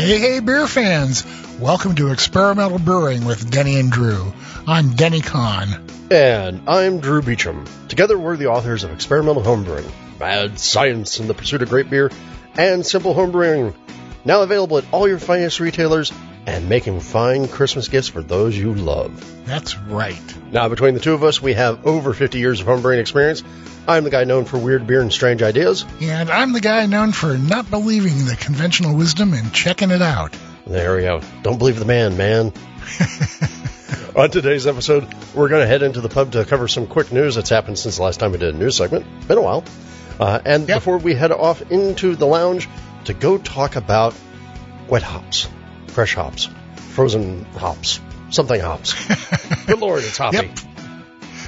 Hey, hey, beer fans! Welcome to Experimental Brewing with Denny and Drew. I'm Denny Conn. And I'm Drew Beechum. Together, we're the authors of Experimental Homebrewing, Mad Science in the Pursuit of Great Beer, and Simple Homebrewing. Now available at all your finest retailers and making fine Christmas gifts for those you love. That's right. Now, between the two of us, we have over 50 years of homebrewing experience. I'm the guy known for weird beer and strange ideas. And I'm the guy known for not believing the conventional wisdom and checking it out. There we go. Don't believe the man, man. On today's episode, we're going to head into the pub to cover some quick news that's happened since the last time we did a news segment. Been a while. Uh, and Yep. before we head off into the lounge to go talk about wet hops, fresh hops, frozen hops, something hops. Good lord, it's hoppy. Yep.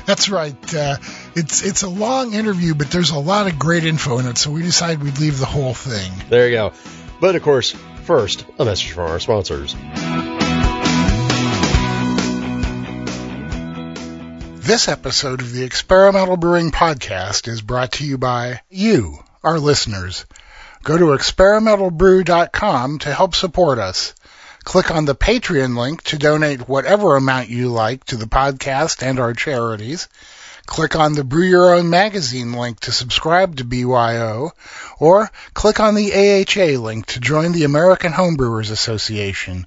That's right. Uh, it's it's a long interview, but there's a lot of great info in it, so we decided we'd leave the whole thing. There you go. But of course, first, a message from our sponsors. This episode of the Experimental Brewing Podcast is brought to you by you, our listeners. Go to experimentalbrew.com to help support us. Click on the Patreon link to donate whatever amount you like to the podcast and our charities. Click on the Brew Your Own Magazine link to subscribe to BYO, or click on the AHA link to join the American Homebrewers Association.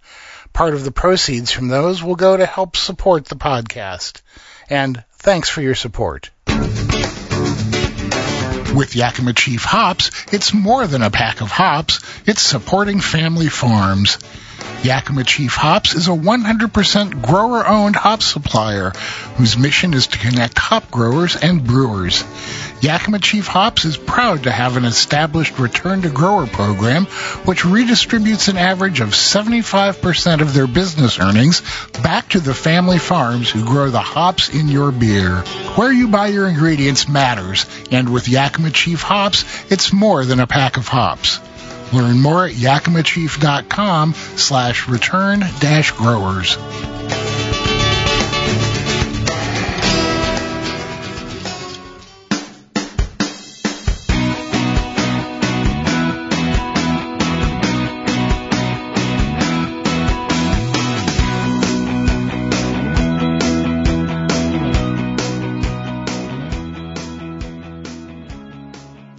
Part of the proceeds from those will go to help support the podcast. And thanks for your support. With Yakima Chief Hops, it's more than a pack of hops, it's supporting family farms. Yakima Chief Hops is a 100% grower owned hop supplier whose mission is to connect hop growers and brewers. Yakima Chief Hops is proud to have an established return to grower program which redistributes an average of 75% of their business earnings back to the family farms who grow the hops in your beer. Where you buy your ingredients matters, and with Yakima Chief Hops, it's more than a pack of hops. Learn more at yakimachief.com slash return dash growers.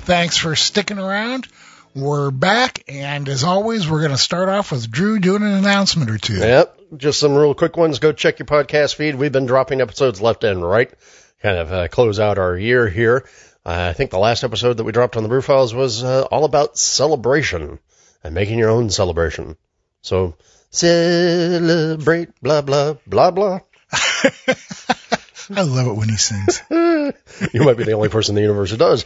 Thanks for sticking around. We're back, and as always, we're going to start off with Drew doing an announcement or two. Yep, just some real quick ones. Go check your podcast feed. We've been dropping episodes left and right, kind of uh, close out our year here. Uh, I think the last episode that we dropped on the Brew Files was uh, all about celebration and making your own celebration. So celebrate, blah blah blah blah. I love it when he sings. You might be the only person in the universe who does.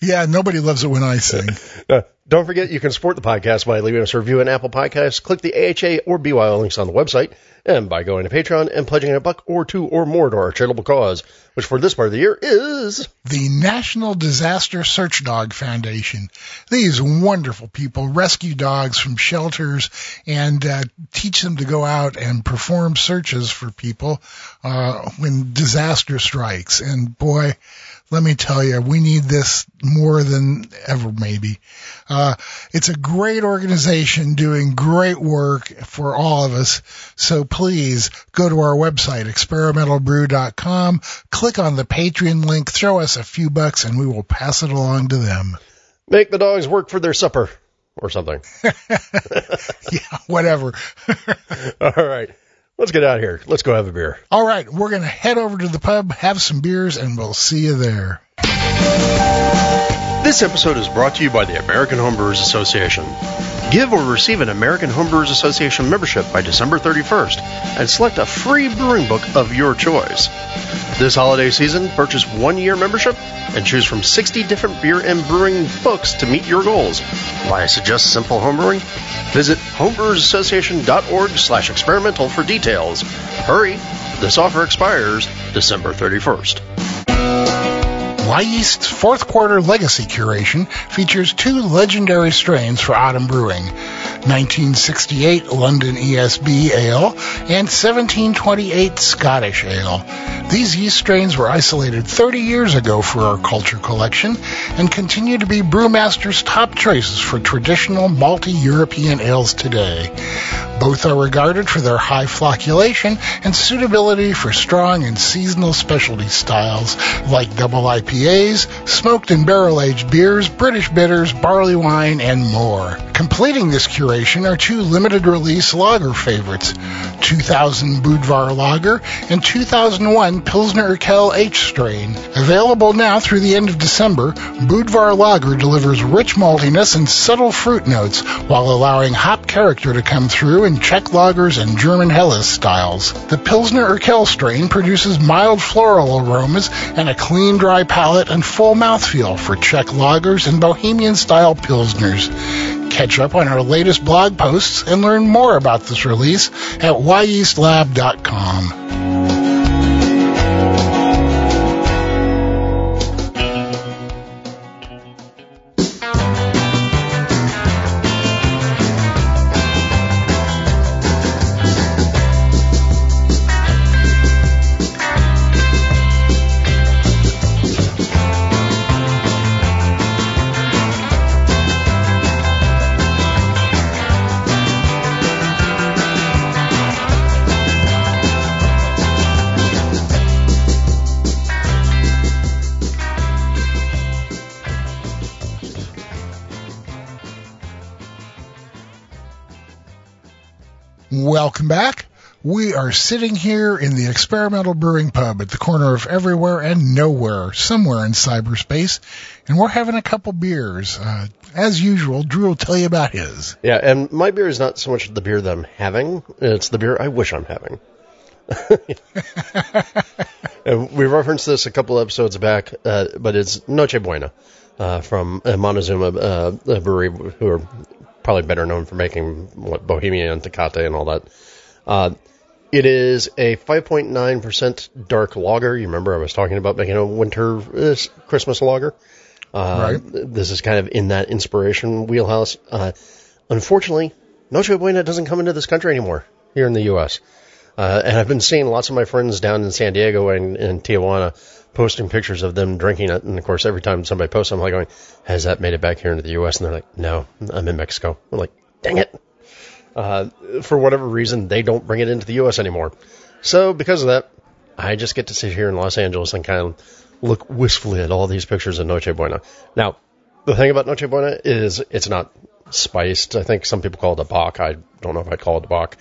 Yeah, nobody loves it when I sing. Uh, don't forget you can support the podcast by leaving us a review on Apple Podcasts. Click the AHA or BYO links on the website, and by going to Patreon and pledging a buck or two or more to our charitable cause, which for this part of the year is The National Disaster Search Dog Foundation. These wonderful people rescue dogs from shelters and uh, teach them to go out and perform searches for people uh, when disaster strikes. And boy, let me tell you, we need this more than ever, maybe. Uh, it's a great organization doing great work for all of us. So please go to our website, experimentalbrew.com, click on the Patreon link, throw us a few bucks, and we will pass it along to them. make the dogs work for their supper or something. Yeah, whatever. All right, let's get out of here. Let's go have a beer. all right, we're going to head over to the pub, have some beers, and we'll see you there. This episode is brought to you by the American Homebrewers Association. Give or receive an American Homebrewers Association membership by December 31st and select a free brewing book of your choice. This holiday season, purchase one year membership and choose from 60 different beer and brewing books to meet your goals. Why I suggest simple homebrewing? Visit homebrewersassociation.org slash experimental for details. Hurry! This offer expires December 31st. Wyeast's fourth quarter legacy curation features two legendary strains for autumn brewing 1968 London ESB Ale and 1728 Scottish Ale. These yeast strains were isolated 30 years ago for our culture collection and continue to be brewmasters' top choices for traditional malty European ales today. Both are regarded for their high flocculation and suitability for strong and seasonal specialty styles like double IPAs, smoked and barrel-aged beers, British bitters, barley wine, and more. Completing this curation are two limited release lager favorites, 2000 Budvar Lager and 2001 Pilsner Urquell H strain. Available now through the end of December, Budvar Lager delivers rich maltiness and subtle fruit notes while allowing hop character to come through in Czech lagers and German Helles styles. The Pilsner Urquell strain produces mild floral aromas and a clean dry palate and full mouthfeel for Czech lagers and Bohemian style Pilsners. Catch up on our latest blog posts and learn more about this release at wyeastlab.com. Welcome back. We are sitting here in the Experimental Brewing Pub at the corner of everywhere and nowhere, somewhere in cyberspace, and we're having a couple beers. Uh, as usual, Drew will tell you about his. Yeah, and my beer is not so much the beer that I'm having, it's the beer I wish I'm having. we referenced this a couple episodes back, uh, but it's Noche Buena uh, from Montezuma uh, Brewery, who are probably better known for making what Bohemia and Tecate and all that. Uh, it is a 5.9% dark lager. You remember I was talking about making a winter uh, Christmas lager. Uh, right. This is kind of in that inspiration wheelhouse. Uh, unfortunately, Noche Buena doesn't come into this country anymore here in the U.S. Uh, and I've been seeing lots of my friends down in San Diego and, and Tijuana posting pictures of them drinking it. And of course, every time somebody posts, I'm like going, has that made it back here into the U.S.? And they're like, no, I'm in Mexico. I'm like, dang it. Uh, for whatever reason, they don't bring it into the U.S. anymore. So because of that, I just get to sit here in Los Angeles and kind of look wistfully at all these pictures of Noche Buena. Now, the thing about Noche Buena is it's not spiced. I think some people call it a Bock. I don't know if I'd call it a Bock.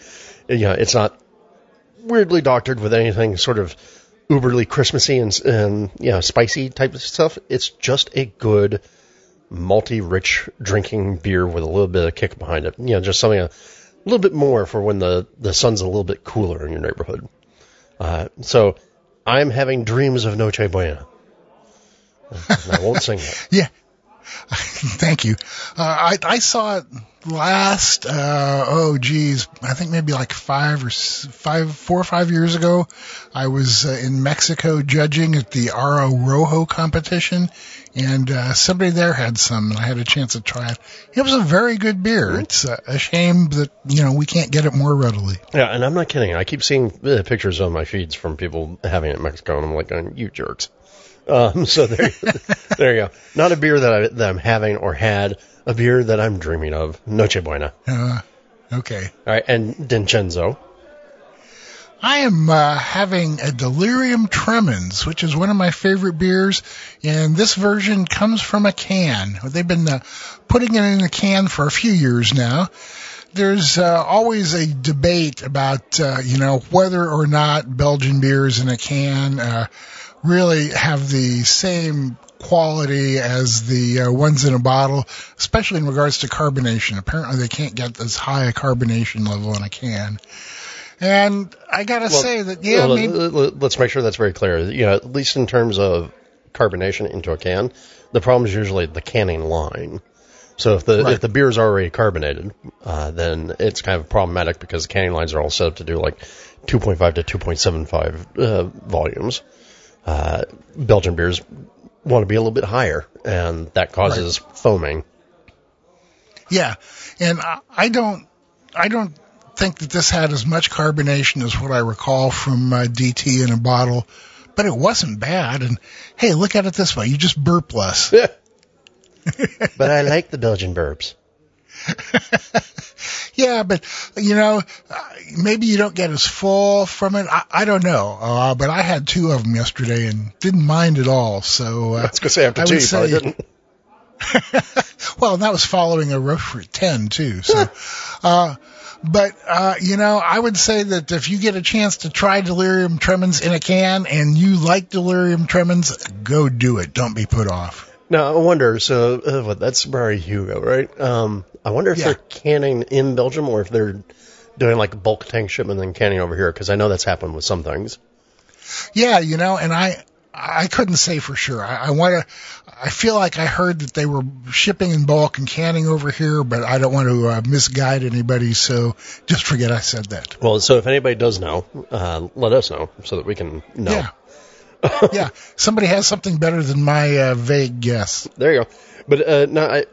Yeah, it's not weirdly doctored with anything sort of uberly Christmassy and, and you know spicy type of stuff. It's just a good multi-rich drinking beer with a little bit of kick behind it. You know, just something a little bit more for when the the sun's a little bit cooler in your neighborhood. Uh, so I'm having dreams of Noche Buena. I won't sing that. yeah. Thank you. Uh, I, I saw it last, uh, oh geez, I think maybe like five or five, four or five years ago, I was uh, in Mexico judging at the Aro Rojo competition, and uh, somebody there had some, and I had a chance to try it. It was a very good beer. Mm-hmm. It's a, a shame that you know we can't get it more readily. Yeah, and I'm not kidding. I keep seeing uh, pictures on my feeds from people having it in Mexico, and I'm like, you jerks. Um, so there, there you go. Not a beer that, I, that I'm having or had a beer that I'm dreaming of. Noche Buena. Uh, okay. All right, and Dincenzo. I am uh, having a Delirium Tremens, which is one of my favorite beers, and this version comes from a can. They've been uh, putting it in a can for a few years now. There's uh, always a debate about, uh, you know, whether or not Belgian beer is in a can uh, really have the same quality as the uh, ones in a bottle, especially in regards to carbonation. Apparently, they can't get as high a carbonation level in a can. And I gotta well, say that yeah, well, maybe, let's make sure that's very clear. You know, at least in terms of carbonation into a can, the problem is usually the canning line. So if the right. if the beer is already carbonated, uh, then it's kind of problematic because the canning lines are all set up to do like 2.5 to 2.75 uh, volumes. Uh, Belgian beers want to be a little bit higher, and that causes foaming. Yeah, and I, I don't, I don't think that this had as much carbonation as what I recall from uh, DT in a bottle, but it wasn't bad. And hey, look at it this way: you just burp less. but I like the Belgian burps. yeah, but you know, uh, maybe you don't get as full from it. I, I don't know, uh, but I had two of them yesterday and didn't mind at all. So uh, I was gonna say after two, you probably didn't. well, and that was following a roast at 10 too. So, uh, but, uh, you know, I would say that if you get a chance to try delirium tremens in a can and you like delirium tremens, go do it. Don't be put off. Now, I wonder, so uh, what, that's Barry Hugo, right? Um, I wonder if Yeah. they're canning in Belgium or if they're doing like bulk tank shipment and then canning over here because I know that's happened with some things. Yeah, you know, and I, I couldn't say for sure. I, I want to, I feel like I heard that they were shipping in bulk and canning over here, but I don't want to uh, misguide anybody. So just forget I said that. Well, so if anybody does know, uh, let us know so that we can know. Yeah. yeah. Somebody has something better than my uh, vague guess. There you go. But uh, no, I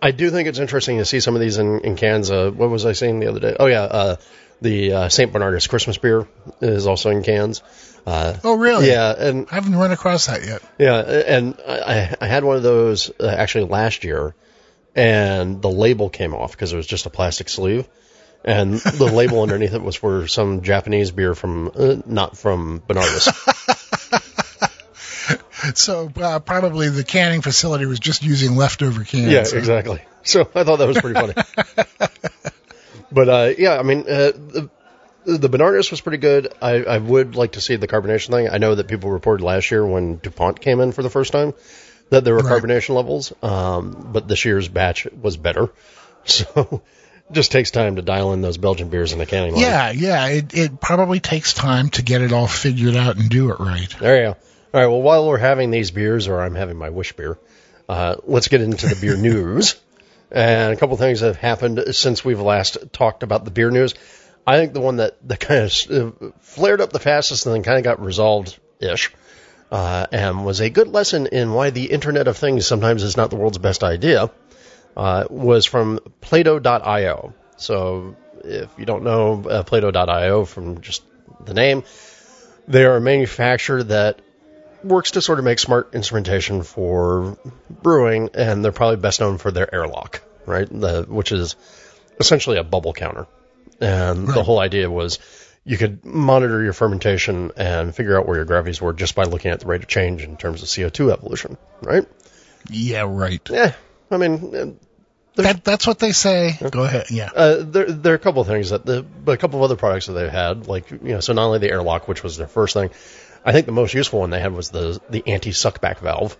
I do think it's interesting to see some of these in, in cans. Uh, what was I saying the other day? Oh yeah, uh, the uh, Saint Bernardus Christmas beer is also in cans. Uh, Oh, really? yeah, and I haven't run across that yet. yeah, and I, I had one of those uh, actually last year, and the label came off because it was just a plastic sleeve, and the label underneath it was for some Japanese beer from uh, not from Bernardus. So uh, probably the canning facility was just using leftover cans. Yeah, exactly. So I thought that was pretty funny. but uh, yeah, I mean, uh, the the Bernardus was pretty good. I, I would like to see the carbonation thing. I know that people reported last year when DuPont came in for the first time that there were Right. carbonation levels, um, but this year's batch was better. So it just takes time to dial in those Belgian beers in the canning line. Yeah, yeah. It, it probably takes time to get it all figured out and do it right. There you go. All right. Well, while we're having these beers, or I'm having my wish beer, uh, let's get into the beer news. And a couple things have happened since we've last talked about the beer news. I think the one that, that kind of uh, flared up the fastest and then kind of got resolved ish, uh, and was a good lesson in why the Internet of Things sometimes is not the world's best idea, uh, was from Plaato.io. So if you don't know uh, Plaato.io from just the name, they are a manufacturer that works to sort of make smart instrumentation for brewing, and they're probably best known for their airlock, right? The, which is essentially a bubble counter. And the whole idea was you could monitor your fermentation and figure out where your gravities were just by looking at the rate of change in terms of CO2 evolution, right? Yeah, right. Yeah, I mean, uh, That, that's what they say. Go ahead. Yeah. Uh, there, there are a couple of things that the, but a couple of other products that they've had, like you know, so not only the airlock, which was their first thing, I think the most useful one they had was the the anti suckback valve,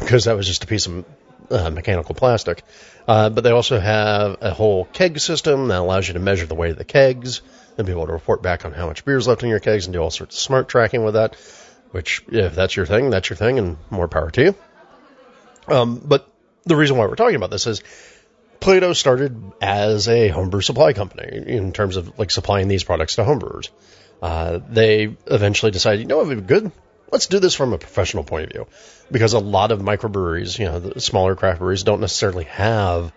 because that was just a piece of uh, mechanical plastic. Uh, but they also have a whole keg system that allows you to measure the weight of the kegs and be able to report back on how much beer is left in your kegs and do all sorts of smart tracking with that. Which, if that's your thing, that's your thing, and more power to you. Um, but the reason why we're talking about this is Plaato started as a homebrew supply company in terms of like supplying these products to homebrewers. Uh, they eventually decided, you know what would be good? Let's do this from a professional point of view. Because a lot of microbreweries, you know, the smaller craft breweries don't necessarily have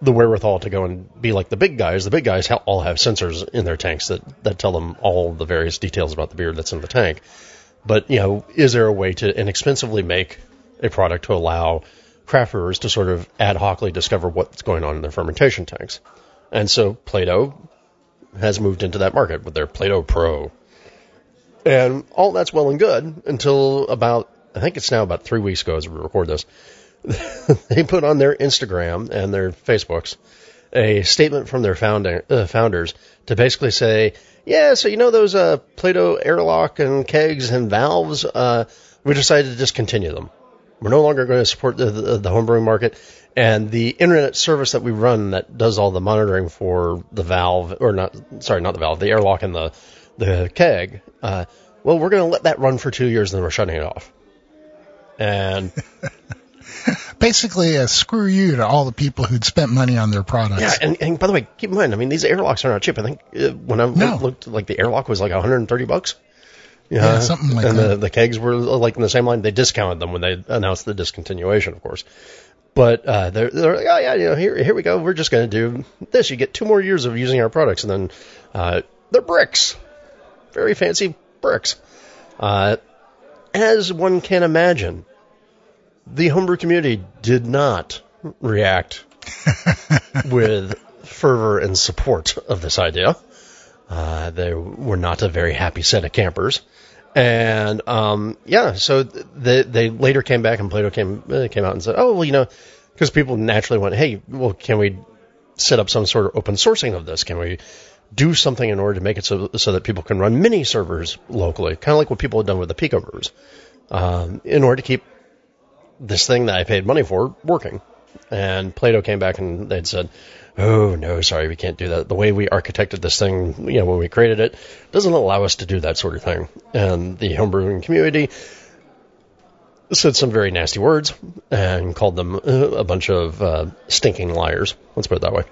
the wherewithal to go and be like the big guys. The big guys ha- all have sensors in their tanks that, that tell them all the various details about the beer that's in the tank. But, you know, is there a way to inexpensively make a product to allow craft brewers to sort of ad hocly discover what's going on in their fermentation tanks? And so Plaato has moved into that market with their Plaato Pro. And all that's well and good until about, I think it's now about three weeks ago as we record this. they put on their Instagram and their Facebooks a statement from their uh, founders to basically say, yeah, so you know those uh, Plaato airlock and kegs and valves, uh, we decided to discontinue them. We're no longer going to support the, the, the homebrewing market. And the internet service that we run that does all the monitoring for the valve, or not, sorry, not the valve, the airlock and the, the keg, uh, well, we're going to let that run for two years and then we're shutting it off. And Basically, uh, screw you to all the people who'd spent money on their products. Yeah, and, and by the way, keep in mind, I mean, these airlocks are not cheap. I think uh, when I No. looked, like the airlock was like 130 bucks. Yeah, something like and that. the, the kegs were like in the same line. They discounted them when they announced the discontinuation, of course. But uh, they're, they're like, oh yeah, you know, here here we go. We're just going to do this. You get two more years of using our products, and then uh, they're bricks, very fancy bricks. Uh, as one can imagine, the homebrew community did not react with fervor and support of this idea. Uh, they were not a very happy set of campers. And um, yeah, so they they later came back and Plaato came uh, came out and said, oh well, you know, because people naturally went, hey, well, can we set up some sort of open sourcing of this? Can we do something in order to make it so so that people can run mini servers locally, kind of like what people have done with the Pico brewers, um, in order to keep this thing that I paid money for working. And Plaato came back and they'd said, oh no, sorry, we can't do that. The way we architected this thing, you know, when we created it, doesn't allow us to do that sort of thing. And the homebrewing community said some very nasty words and called them uh, a bunch of uh, stinking liars. Let's put it that way.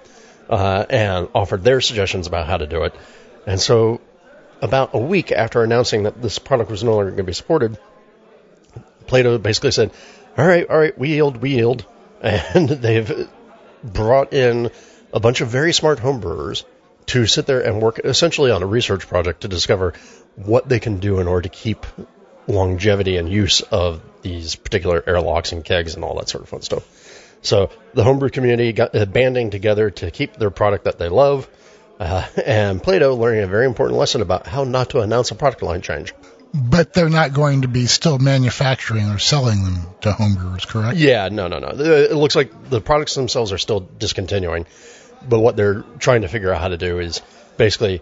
Uh, and offered their suggestions about how to do it. And so, about a week after announcing that this product was no longer going to be supported, Plaato basically said, "All right, all right, we yield, we yield," and they've brought in a bunch of very smart homebrewers to sit there and work essentially on a research project to discover what they can do in order to keep longevity and use of these particular airlocks and kegs and all that sort of fun stuff. So the homebrew community got uh, banding together to keep their product that they love, uh, and Plaato learning a very important lesson about how not to announce a product line change. But they're not going to be still manufacturing or selling them to homebrewers, correct? Yeah, no, no, no. It looks like the products themselves are still discontinuing, but what they're trying to figure out how to do is basically,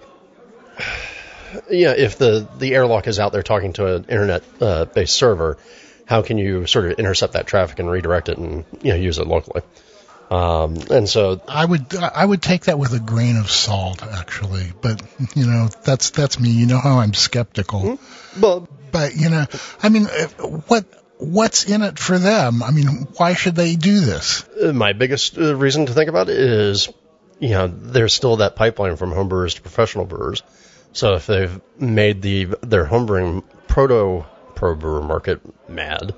yeah, if the the airlock is out there talking to an internet uh, based server, how can you sort of intercept that traffic and redirect it and you know use it locally? Um, and so I would I would take that with a grain of salt, actually. But you know, that's that's me. You know how I'm skeptical. Mm-hmm. Well, but you know, I mean, what what's in it for them? I mean, why should they do this? Uh, my biggest uh, reason to think about it is, you know, there's still that pipeline from homebrewers to professional brewers. So if they've made the their homebrewing proto pro brewer market mad,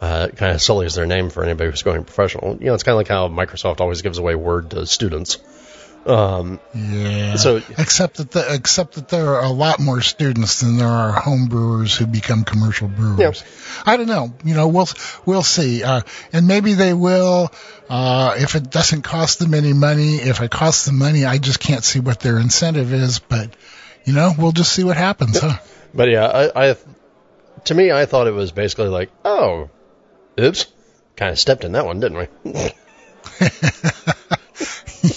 uh, it kind of sullies their name for anybody who's going professional. You know, it's kind of like how Microsoft always gives away Word to students. Um, yeah. So except that the, except that there are a lot more students than there are home brewers who become commercial brewers. Yeah. I don't know. You know, we'll we'll see. Uh, and maybe they will. Uh, if it doesn't cost them any money, if it costs them money, I just can't see what their incentive is. But you know, we'll just see what happens. Huh? But yeah, I, I to me, I thought it was basically like, oh, oops, kind of stepped in that one, didn't we?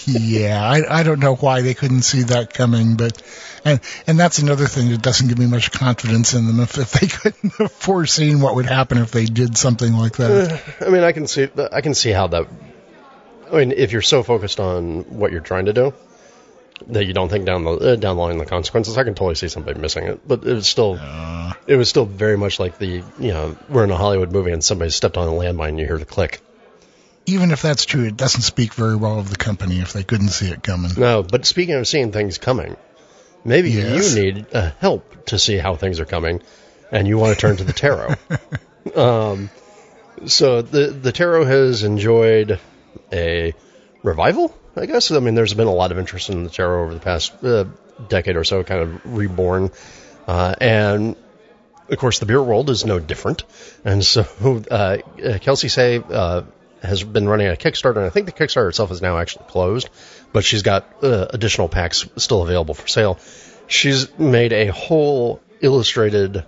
yeah, I, I don't know why they couldn't see that coming, but and and that's another thing that doesn't give me much confidence in them. If, if they couldn't have foreseen what would happen if they did something like that, uh, I mean, I can see I can see how that. I mean, if you're so focused on what you're trying to do that you don't think down the uh, down the line the consequences, I can totally see somebody missing it. But it was still uh, it was still very much like the you know we're in a Hollywood movie and somebody stepped on a landmine and you hear the click even if that's true, it doesn't speak very well of the company if they couldn't see it coming. No, but speaking of seeing things coming, maybe yes. you need uh, help to see how things are coming, and you want to turn to the tarot. um, so the the tarot has enjoyed a revival, I guess. I mean, there's been a lot of interest in the tarot over the past uh, decade or so, kind of reborn, uh, and of course, the beer world is no different. And so, uh, Kelsey Seay uh, has been running a Kickstarter, and I think the Kickstarter itself is now actually closed, but she's got uh, additional packs still available for sale. She's made a whole illustrated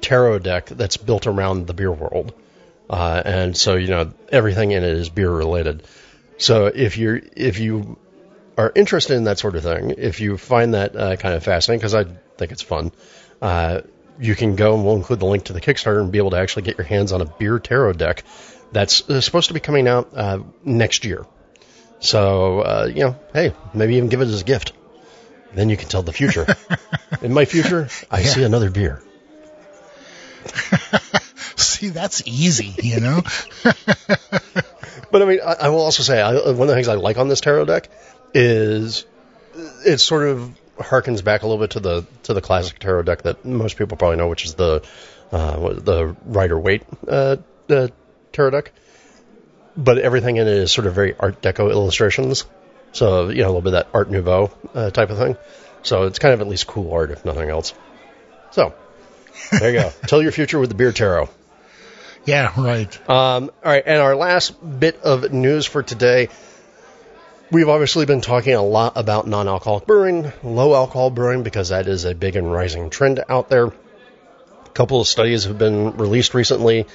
tarot deck that's built around the beer world, uh, and so you know everything in it is beer related. So if you're if you are interested in that sort of thing, if you find that uh, kind of fascinating, because I think it's fun, uh, you can go and we'll include the link to the Kickstarter and be able to actually get your hands on a beer tarot deck that's uh, supposed to be coming out uh, next year. So, uh, you know, hey, maybe even give it as a gift. Then you can tell the future. In my future, I yeah. see another beer. see, that's easy, you know? but I mean, I, I will also say, I, one of the things I like on this tarot deck is it sort of harkens back a little bit to the to the classic tarot deck that most people probably know, which is the uh, the Rider Waite uh, uh, tarot deck. But everything in it is sort of very Art Deco illustrations, so you know a little bit of that Art Nouveau uh, type of thing. So it's kind of at least cool art, if nothing else. So there you go. Tell your future with the beer tarot. Yeah, right. Um, all right, and our last bit of news for today. We've obviously been talking a lot about non alcoholic brewing, low alcohol brewing, because that is a big and rising trend out there. A couple of studies have been released recently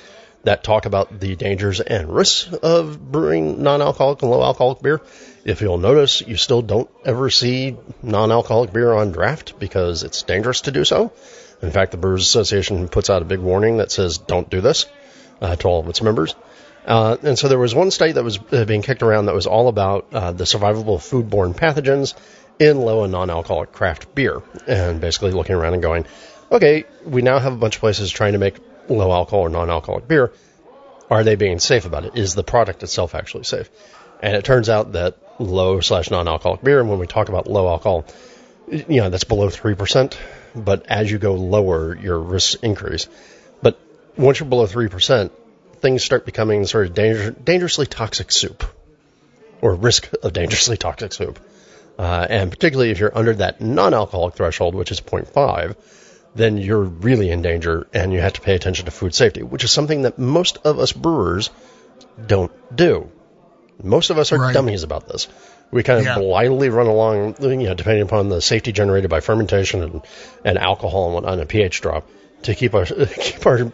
that talk about the dangers and risks of brewing non alcoholic and low alcoholic beer. If you'll notice, you still don't ever see non alcoholic beer on draft because it's dangerous to do so. In fact, the Brewers Association puts out a big warning that says don't do this uh, to all of its members. Uh, and so there was one study that was uh, being kicked around that was all about uh, the survivable foodborne pathogens in low and non-alcoholic craft beer, and basically looking around and going, okay, we now have a bunch of places trying to make low alcohol or non-alcoholic beer. Are they being safe about it? Is the product itself actually safe? And it turns out that low slash non-alcoholic beer, and when we talk about low alcohol, you know, that's below 3%, but as you go lower, your risks increase. But once you're below 3%, things start becoming sort of danger, dangerously toxic soup, or risk of dangerously toxic soup. Uh, and particularly if you're under that non-alcoholic threshold, which is 0.5, then you're really in danger and you have to pay attention to food safety, which is something that most of us brewers don't do. Most of us are right. dummies about this. We kind of yeah. blindly run along, you know, depending upon the safety generated by fermentation and, and alcohol and whatnot, and a pH drop to keep our keep our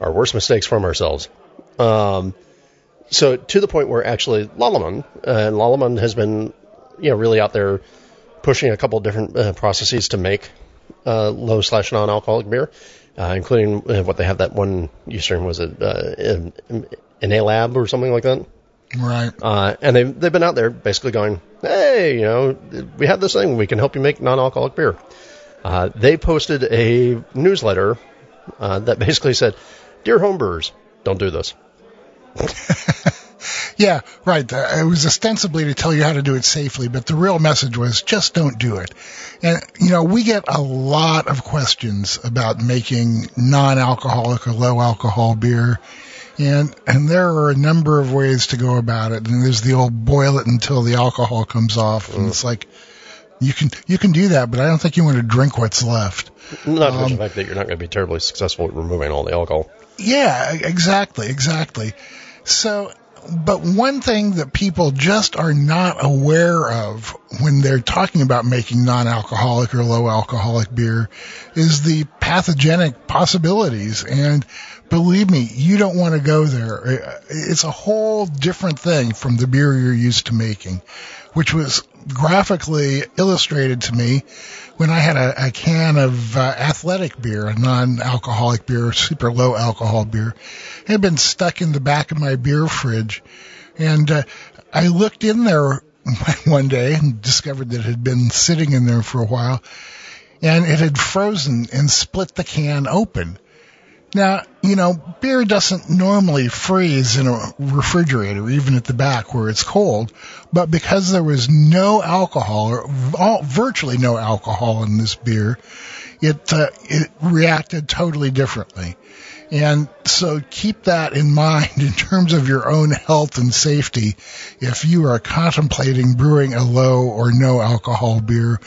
our worst mistakes from ourselves. Um, so to the point where actually Lallemand and Lallemand has been, you know, really out there pushing a couple of different uh, processes to make uh, low slash non-alcoholic beer, uh, including uh, what they have that one Eastern was it uh, in, a lab or something like that. Right. Uh, and they've, they've been out there basically going, hey, you know, we have this thing. We can help you make non-alcoholic beer. Uh, they posted a newsletter uh, that basically said, Dear homebrewers, don't do this. yeah, right. It was ostensibly to tell you how to do it safely, but the real message was just don't do it. And, you know, we get a lot of questions about making non-alcoholic or low alcohol beer. And, and there are a number of ways to go about it. And there's the old boil it until the alcohol comes off. Mm. And it's like, you can, you can do that, but I don't think you want to drink what's left. Not to um, mention the fact that you're not going to be terribly successful at removing all the alcohol. Yeah, exactly, exactly. So, but one thing that people just are not aware of when they're talking about making non-alcoholic or low alcoholic beer is the pathogenic possibilities. And believe me, you don't want to go there. It's a whole different thing from the beer you're used to making, which was graphically illustrated to me when I had a, a can of uh, athletic beer, a non-alcoholic beer, super low alcohol beer. It had been stuck in the back of my beer fridge. And uh, I looked in there one day and discovered that it had been sitting in there for a while and it had frozen and split the can open. Now, you know, beer doesn't normally freeze in a refrigerator, even at the back where it's cold, but because there was no alcohol or all, virtually no alcohol in this beer, it, uh, it reacted totally differently. And so keep that in mind in terms of your own health and safety. If you are contemplating brewing a low or no alcohol beer,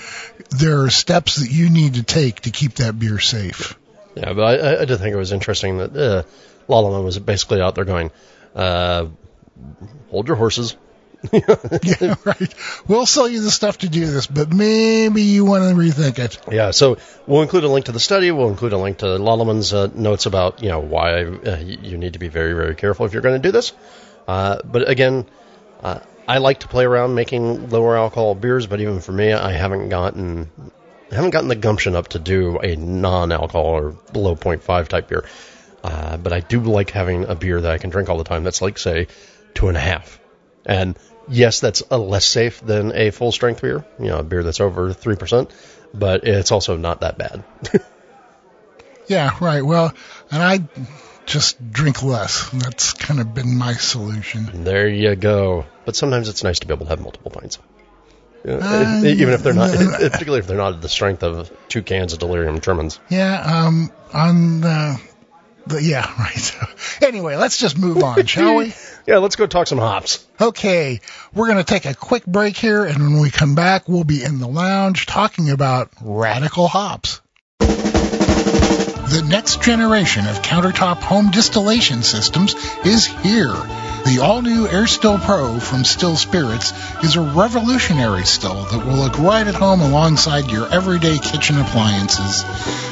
there are steps that you need to take to keep that beer safe. Yeah, but I, I did think it was interesting that uh, Lallemand was basically out there going, uh, "Hold your horses." yeah, right. We'll sell you the stuff to do this, but maybe you want to rethink it. Yeah, so we'll include a link to the study. We'll include a link to Lallemand's uh, notes about you know why uh, you need to be very very careful if you're going to do this. Uh, but again, uh, I like to play around making lower alcohol beers, but even for me, I haven't gotten I haven't gotten the gumption up to do a non-alcohol or below 0.5 type beer. Uh, but I do like having a beer that I can drink all the time. That's like, say, two and a half. And yes, that's a less safe than a full strength beer, you know, a beer that's over 3%, but it's also not that bad. yeah, right. Well, and I just drink less. That's kind of been my solution. There you go. But sometimes it's nice to be able to have multiple pints. Uh, even if they're not, particularly if they're not the strength of two cans of delirium tremens. Yeah, um, on the, the yeah, right. anyway, let's just move on, shall we? Yeah, let's go talk some hops. Okay, we're going to take a quick break here, and when we come back, we'll be in the lounge talking about radical hops. The next generation of countertop home distillation systems is here. The all-new Air Still Pro from Still Spirits is a revolutionary still that will look right at home alongside your everyday kitchen appliances.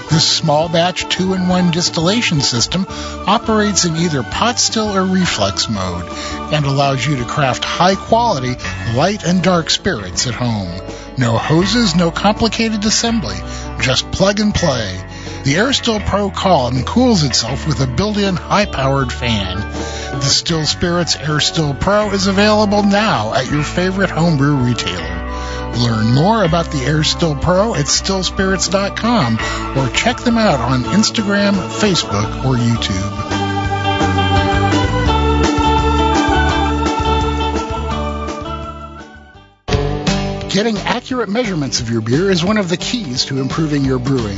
This small batch 2-in-1 distillation system operates in either pot still or reflux mode and allows you to craft high quality light and dark spirits at home. No hoses, no complicated assembly, just plug and play. The Air Still Pro column cools itself with a built-in high-powered fan. The Still Spirits Air Still Pro is available now at your favorite homebrew retailer. Learn more about the Air Still Pro at stillspirits.com or check them out on Instagram, Facebook, or YouTube. Getting accurate measurements of your beer is one of the keys to improving your brewing.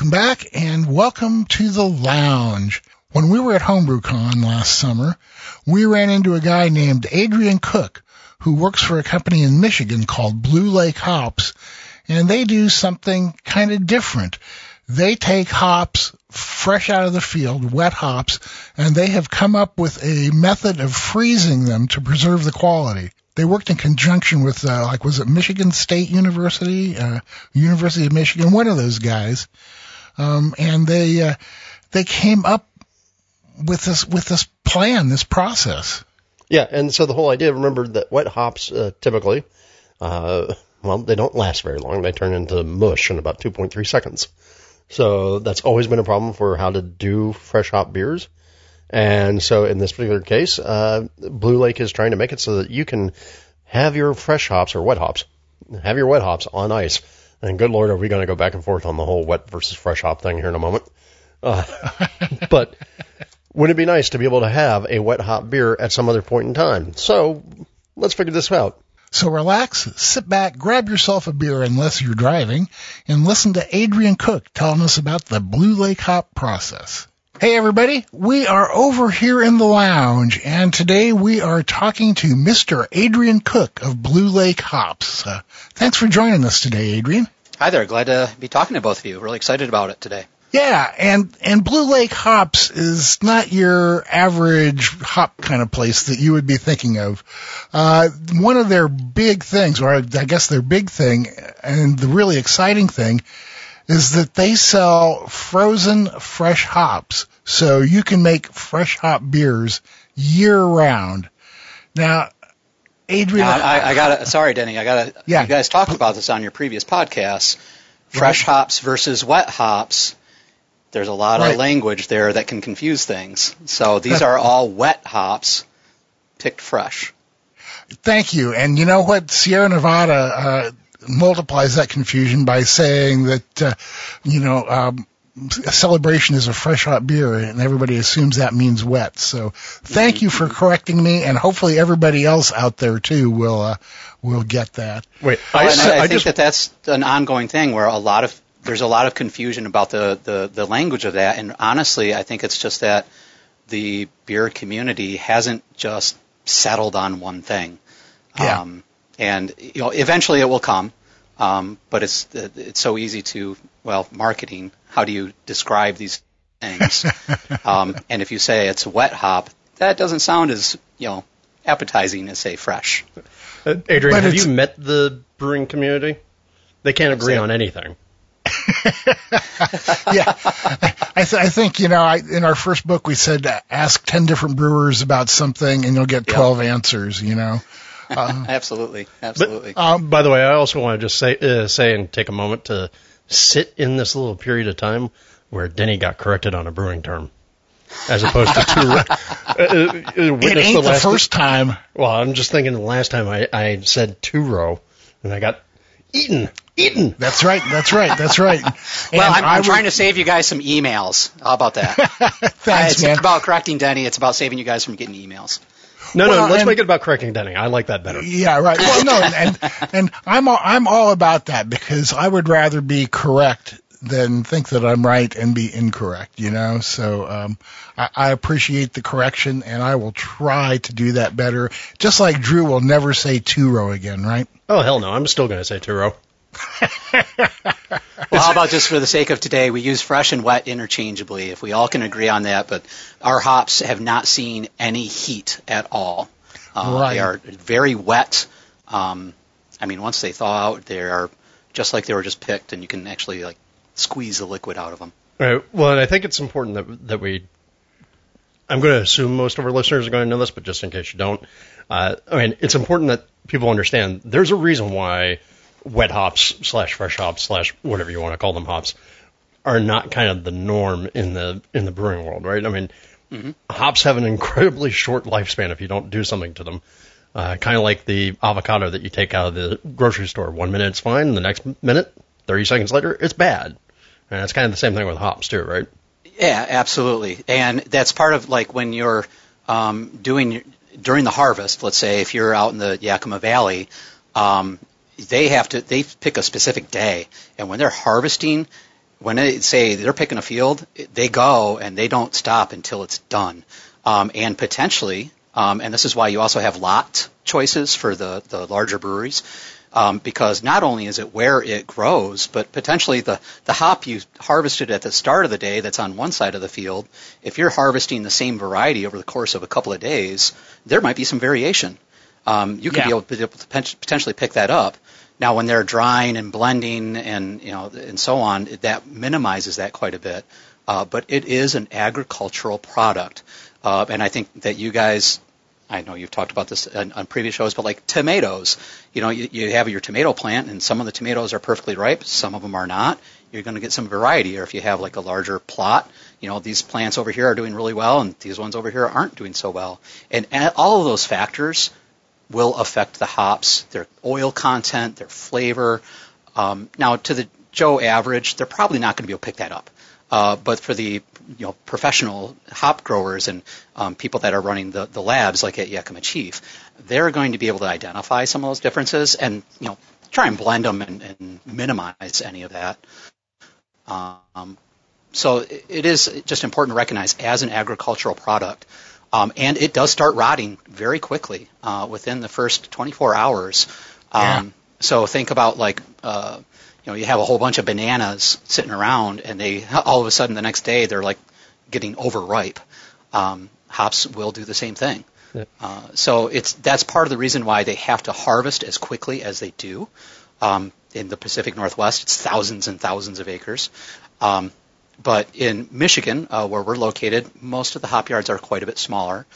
welcome back and welcome to the lounge. When we were at HomebrewCon last summer, we ran into a guy named Adrian Cook who works for a company in Michigan called Blue Lake Hops and they do something kind of different. They take hops fresh out of the field, wet hops, and they have come up with a method of freezing them to preserve the quality they worked in conjunction with uh, like was it Michigan State University, uh, University of Michigan, one of those guys, um, and they uh, they came up with this with this plan, this process. Yeah, and so the whole idea. Remember that wet hops uh, typically, uh, well, they don't last very long. They turn into mush in about 2.3 seconds. So that's always been a problem for how to do fresh hop beers. And so in this particular case, uh, Blue Lake is trying to make it so that you can have your fresh hops or wet hops, have your wet hops on ice. And good Lord, are we going to go back and forth on the whole wet versus fresh hop thing here in a moment? Uh, but wouldn't it be nice to be able to have a wet hop beer at some other point in time? So let's figure this out. So relax, sit back, grab yourself a beer unless you're driving, and listen to Adrian Cook telling us about the Blue Lake hop process. Hey everybody, we are over here in the lounge and today we are talking to Mr. Adrian Cook of Blue Lake Hops. Uh, thanks for joining us today, Adrian. Hi there, glad to be talking to both of you. Really excited about it today. Yeah, and and Blue Lake Hops is not your average hop kind of place that you would be thinking of. Uh, one of their big things, or I guess their big thing, and the really exciting thing, is that they sell frozen fresh hops. So you can make fresh hop beers year round. Now, Adrian, now, I, I got Sorry, Denny. I got to. Yeah. You guys talked about this on your previous podcast. Fresh right. hops versus wet hops. There's a lot right. of language there that can confuse things. So these are all wet hops, picked fresh. Thank you. And you know what? Sierra Nevada uh, multiplies that confusion by saying that, uh, you know, um, a celebration is a fresh hop beer, and everybody assumes that means wet. So thank you for correcting me, and hopefully everybody else out there too will uh, will get that. Wait, I, I, I, I think just... that that's an ongoing thing where a lot of there's a lot of confusion about the, the, the language of that, and honestly, I think it's just that the beer community hasn't just settled on one thing. Yeah. Um, and you know, eventually it will come. Um, but it's it's so easy to well marketing. How do you describe these things? um, and if you say it's wet hop, that doesn't sound as you know appetizing as say fresh. Uh, Adrian, but have you met the brewing community? They can't agree on anything. yeah, I, th- I, think you know. I, in our first book, we said uh, ask ten different brewers about something, and you'll get twelve yep. answers. You know. Uh, absolutely, absolutely. But, um, by the way, I also want to just say uh, say and take a moment to sit in this little period of time where Denny got corrected on a brewing term. As opposed to two, uh, uh, it ain't the, the first time. Well, I'm just thinking the last time I, I said two row, and I got eaten, eaten. That's right. That's right. That's right. well, I'm, I'm trying to save you guys some emails. How about that? Thanks, it's man. about correcting Denny. It's about saving you guys from getting emails. No, well, no, let's and, make it about correcting Denny. I like that better. Yeah, right. Well, no, and and I'm all, I'm all about that because I would rather be correct than think that I'm right and be incorrect. You know, so um, I, I appreciate the correction, and I will try to do that better. Just like Drew will never say two row again, right? Oh hell no, I'm still going to say two row. well, how about just for the sake of today, we use fresh and wet interchangeably, if we all can agree on that. But our hops have not seen any heat at all. Uh, right. They are very wet. Um, I mean, once they thaw out, they are just like they were just picked, and you can actually like squeeze the liquid out of them. Right. Well, and I think it's important that that we. I'm going to assume most of our listeners are going to know this, but just in case you don't, uh, I mean, it's important that people understand there's a reason why wet hops slash fresh hops slash whatever you want to call them hops are not kind of the norm in the in the brewing world, right? I mean, mm-hmm. hops have an incredibly short lifespan if you don't do something to them. Uh, kind of like the avocado that you take out of the grocery store. One minute it's fine, the next minute, 30 seconds later, it's bad. And it's kind of the same thing with hops too, right? Yeah, absolutely. And that's part of like when you're um, doing during the harvest. Let's say if you're out in the Yakima Valley, um, they have to they pick a specific day, and when they're harvesting, when they say they're picking a field, they go and they don't stop until it's done. Um, and potentially, um, and this is why you also have lot choices for the the larger breweries. Um, because not only is it where it grows, but potentially the, the hop you harvested at the start of the day that's on one side of the field, if you're harvesting the same variety over the course of a couple of days, there might be some variation. Um, you could yeah. be able to potentially pick that up. Now, when they're drying and blending and you know and so on, that minimizes that quite a bit. Uh, but it is an agricultural product, uh, and I think that you guys, I know you've talked about this on, on previous shows, but like tomatoes, you know, you, you have your tomato plant, and some of the tomatoes are perfectly ripe, some of them are not. You're going to get some variety, or if you have like a larger plot, you know, these plants over here are doing really well, and these ones over here aren't doing so well. And all of those factors will affect the hops, their oil content, their flavor. Um, now, to the Joe average, they're probably not going to be able to pick that up. Uh, but for the you know professional hop growers and um, people that are running the, the labs like at Yakima Chief, they're going to be able to identify some of those differences and you know try and blend them and, and minimize any of that. Um, so it is just important to recognize as an agricultural product, um, and it does start rotting very quickly uh, within the first 24 hours. Um, yeah. So think about like, uh, you know, you have a whole bunch of bananas sitting around, and they all of a sudden the next day they're like getting overripe. Um, hops will do the same thing. Yeah. Uh, so it's that's part of the reason why they have to harvest as quickly as they do. Um, in the Pacific Northwest, it's thousands and thousands of acres. Um, but in Michigan, uh, where we're located, most of the hop yards are quite a bit smaller.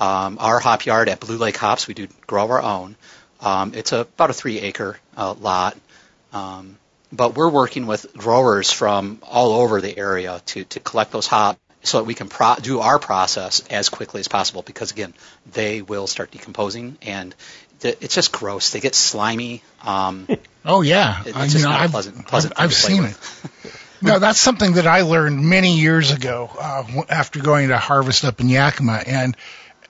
Um, our hop yard at Blue Lake Hops, we do grow our own. Um, it's a, about a three acre uh, lot. Um, but we're working with growers from all over the area to, to collect those hops so that we can pro- do our process as quickly as possible because, again, they will start decomposing and th- it's just gross. They get slimy. Um, oh, yeah. It, it's just know, not I've, pleasant, pleasant I've, I've seen it. no, that's something that I learned many years ago uh, after going to harvest up in Yakima, and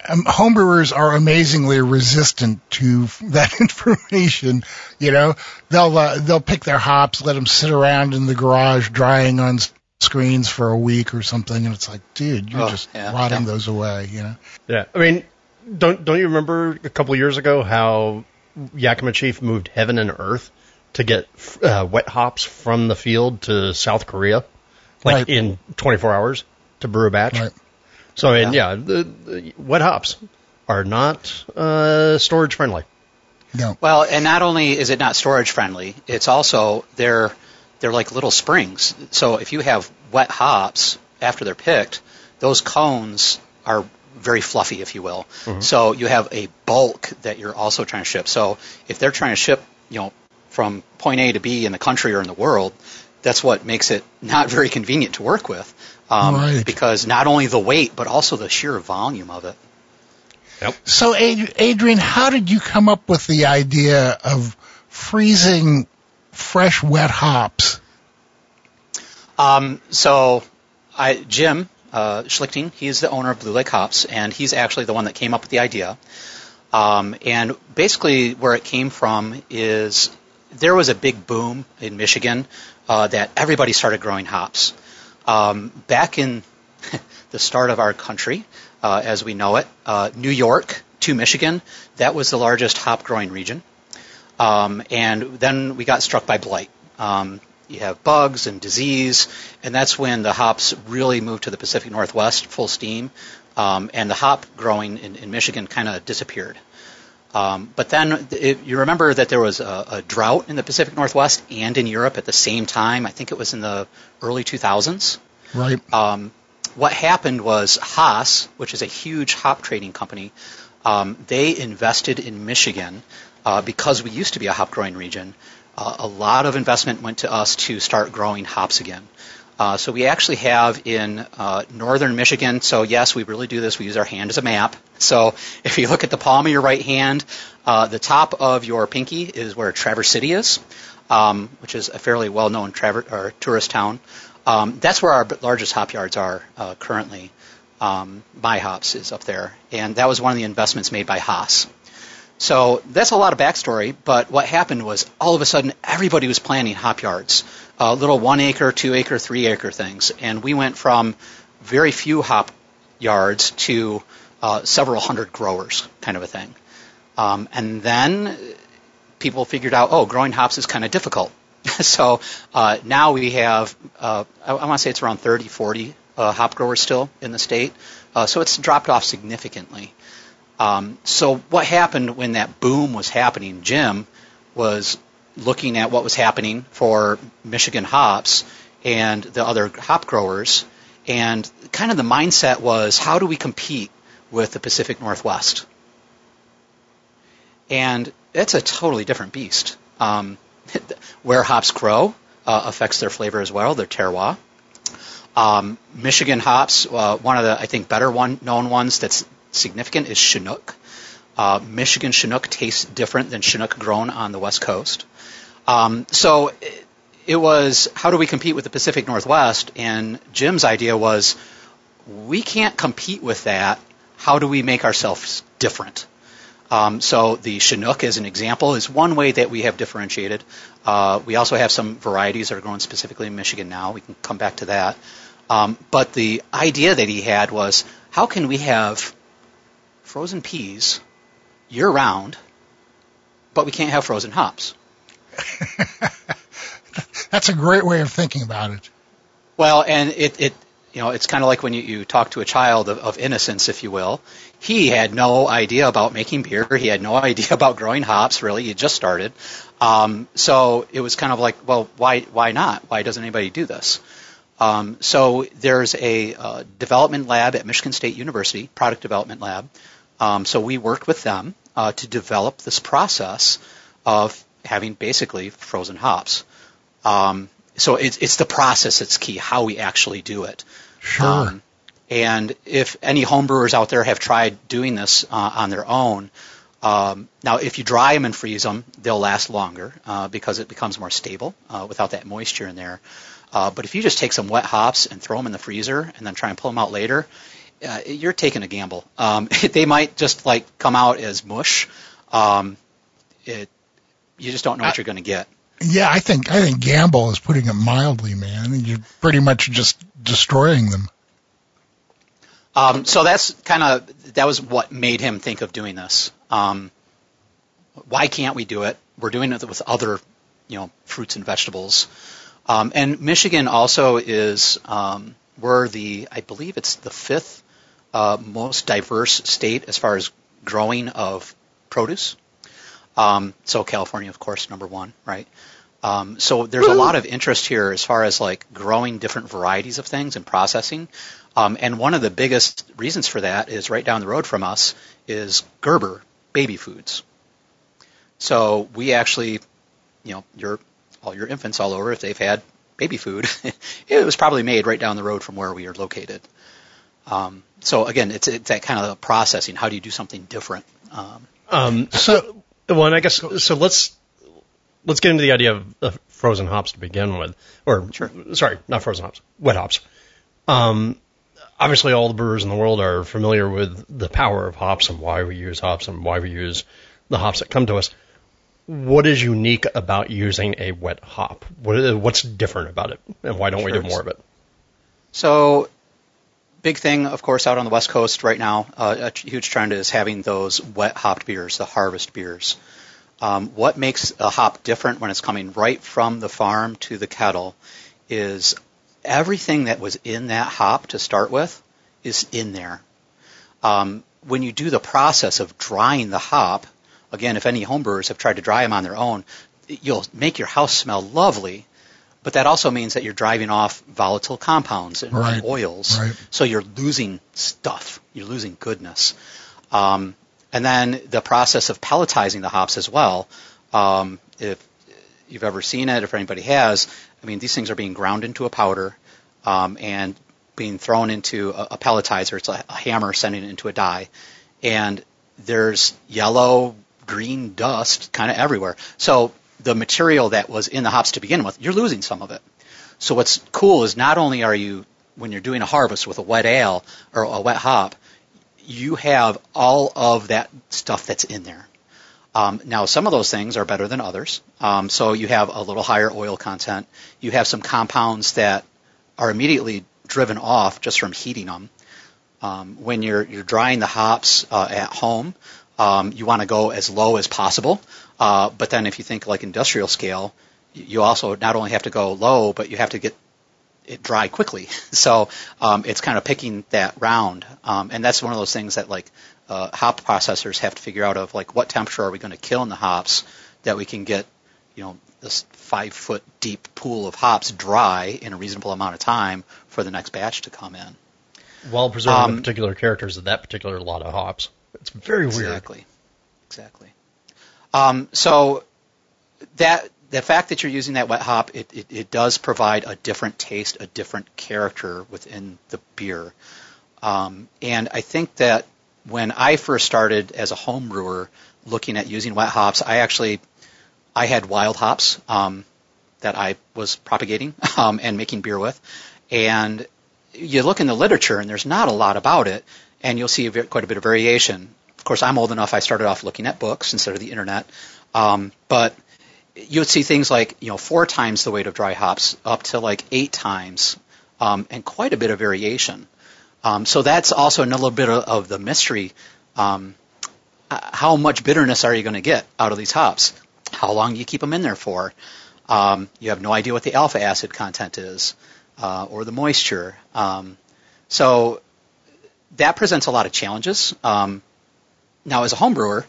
um, homebrewers are amazingly resistant to that information. You know, they'll uh, they'll pick their hops, let them sit around in the garage drying on screens for a week or something, and it's like, dude, you're oh, just yeah, rotting yeah. those away. You know? Yeah, I mean, don't don't you remember a couple of years ago how Yakima Chief moved heaven and earth to get uh, wet hops from the field to South Korea, like right. in 24 hours to brew a batch. Right. So, and yeah, yeah the, the, wet hops are not uh, storage friendly. No. Well, and not only is it not storage friendly, it's also they're they're like little springs. So if you have wet hops after they're picked, those cones are very fluffy, if you will. Mm-hmm. So you have a bulk that you're also trying to ship. So if they're trying to ship, you know, from point A to B in the country or in the world, that's what makes it not very convenient to work with. Um, right. Because not only the weight, but also the sheer volume of it. Yep. So, Adrian, how did you come up with the idea of freezing fresh, wet hops? Um, so, I, Jim uh, Schlichting, he's the owner of Blue Lake Hops, and he's actually the one that came up with the idea. Um, and basically, where it came from is there was a big boom in Michigan uh, that everybody started growing hops. Um, back in the start of our country, uh, as we know it, uh, New York to Michigan, that was the largest hop growing region. Um, and then we got struck by blight. Um, you have bugs and disease, and that's when the hops really moved to the Pacific Northwest full steam, um, and the hop growing in, in Michigan kind of disappeared. Um, but then it, you remember that there was a, a, drought in the Pacific Northwest and in Europe at the same time. I think it was in the early 2000s. Right. Um, what happened was Haas, which is a huge hop trading company, um, they invested in Michigan uh, because we used to be a hop growing region. Uh, a lot of investment went to us to start growing hops again. Uh, so we actually have in uh, northern Michigan. So yes, we really do this. We use our hand as a map. So if you look at the palm of your right hand, uh, the top of your pinky is where Traverse City is, um, which is a fairly well-known traver- tourist town. Um, that's where our largest hop yards are uh, currently. Um, My Hops is up there, and that was one of the investments made by Haas. So that's a lot of backstory, but what happened was all of a sudden everybody was planting hop yards, uh, little one acre, two acre, three acre things, and we went from very few hop yards to uh, several hundred growers, kind of a thing. Um, and then people figured out, oh, growing hops is kind of difficult. so uh, now we have, uh, I, I want to say it's around 30, 40 uh, hop growers still in the state. Uh, so it's dropped off significantly. Um, so what happened when that boom was happening? Jim was looking at what was happening for Michigan hops and the other hop growers, and kind of the mindset was, how do we compete with the Pacific Northwest? And it's a totally different beast. Um, where hops grow uh, affects their flavor as well, their terroir. Um, Michigan hops, uh, one of the I think better one known ones that's significant is Chinook. Uh, Michigan Chinook tastes different than Chinook grown on the West Coast. Um, so it, was how do we compete with the Pacific Northwest? And Jim's idea was we can't compete with that. How do we make ourselves different? Um, so the Chinook, as an example, is one way that we have differentiated. Uh, we also have some varieties that are grown specifically in Michigan now. We can come back to that. Um, but the idea that he had was, how can we have frozen peas year round, but we can't have frozen hops? That's a great way of thinking about it. Well, and it, it you know, it's kind of like when you, you talk to a child of, of innocence, if you will. He had no idea about making beer. He had no idea about growing hops. Really, he just started. Um, so it was kind of like, well, why why not? Why doesn't anybody do this? Um, so there's a uh, development lab at Michigan State University, product development lab. Um, so we worked with them uh, to develop this process of having basically frozen hops. Um, so it's, it's the process that's key, how we actually do it. Sure. Um, and if any homebrewers out there have tried doing this uh, on their own, um, now if you dry them and freeze them, they'll last longer uh, because it becomes more stable uh, without that moisture in there. Uh, but if you just take some wet hops and throw them in the freezer and then try and pull them out later, uh, you're taking a gamble. Um, they might just like come out as mush. Um, it, you just don't know what I, you're going to get. Yeah, I think I think gamble is putting it mildly, man. You're pretty much just destroying them. Um, so that's kind of that was what made him think of doing this. Um, why can't we do it? We're doing it with other, you know, fruits and vegetables. Um, and Michigan also is um, we're the I believe it's the fifth uh, most diverse state as far as growing of produce. Um, so California, of course, number one, right? Um, so there's a lot of interest here as far as like growing different varieties of things and processing. Um, and one of the biggest reasons for that is right down the road from us is Gerber baby foods. So we actually, you know, your all your infants all over, if they've had baby food, it was probably made right down the road from where we are located. Um, so again, it's, it's, that kind of processing. How do you do something different? Um, um, so, well, I guess so. Let's let's get into the idea of, of frozen hops to begin with, or sure. sorry, not frozen hops, wet hops. Um, obviously, all the brewers in the world are familiar with the power of hops and why we use hops and why we use the hops that come to us what is unique about using a wet hop? What, what's different about it, and why don't sure. we do more of it? So, big thing, of course, out on the West Coast right now, uh, a huge trend is having those wet hopped beers, the harvest beers. Um, what makes a hop different when it's coming right from the farm to the kettle is everything that was in that hop to start with is in there. Um, when you do the process of drying the hop, again, if any homebrewers have tried to dry them on their own, you'll make your house smell lovely, but that also means that you're driving off volatile compounds and, right. oils. Right. So you're losing stuff. You're losing goodness. Um, and then the process of pelletizing the hops as well. Um, if you've ever seen it, if anybody has, I mean, these things are being ground into a powder um, and being thrown into a, a pelletizer. It's a, a hammer sending it into a die. And there's yellow, green dust kind of everywhere. So the material that was in the hops to begin with, you're losing some of it. So what's cool is not only are you, when you're doing a harvest with a wet ale or a wet hop, you have all of that stuff that's in there. Um, now, some of those things are better than others. Um, so you have a little higher oil content. You have some compounds that are immediately driven off just from heating them. Um, when you're you're drying the hops uh, at home, um, you want to go as low as possible. Uh, but then if you think like industrial scale, you also not only have to go low, but you have to get it dry quickly. So um, it's kind of picking that round, um, and that's one of those things that like uh, hop processors have to figure out of like what temperature are we going to kill in the hops that we can get, you know, this five foot deep pool of hops dry in a reasonable amount of time for the next batch to come in. While preserving um, the particular characters of that particular lot of hops. It's very weird. Exactly. Exactly. Um, so that the fact that you're using that wet hop, it, it, it, does provide a different taste, a different character within the beer. Um, and I think that when I first started as a home brewer looking at using wet hops, I actually I had wild hops um, that I was propagating um, and making beer with. And you look in the literature, and there's not a lot about it and you'll see quite a bit of variation. Of course, I'm old enough. I started off looking at books instead of the internet, um, but you would see things like you know four times the weight of dry hops, up to like eight times, um, and quite a bit of variation. Um, so that's also another bit of, of the mystery. Um, how much bitterness are you going to get out of these hops? How long do you keep them in there for? Um, you have no idea what the alpha acid content is, uh, or the moisture. Um, so that presents a lot of challenges. Um, now, as a home brewer,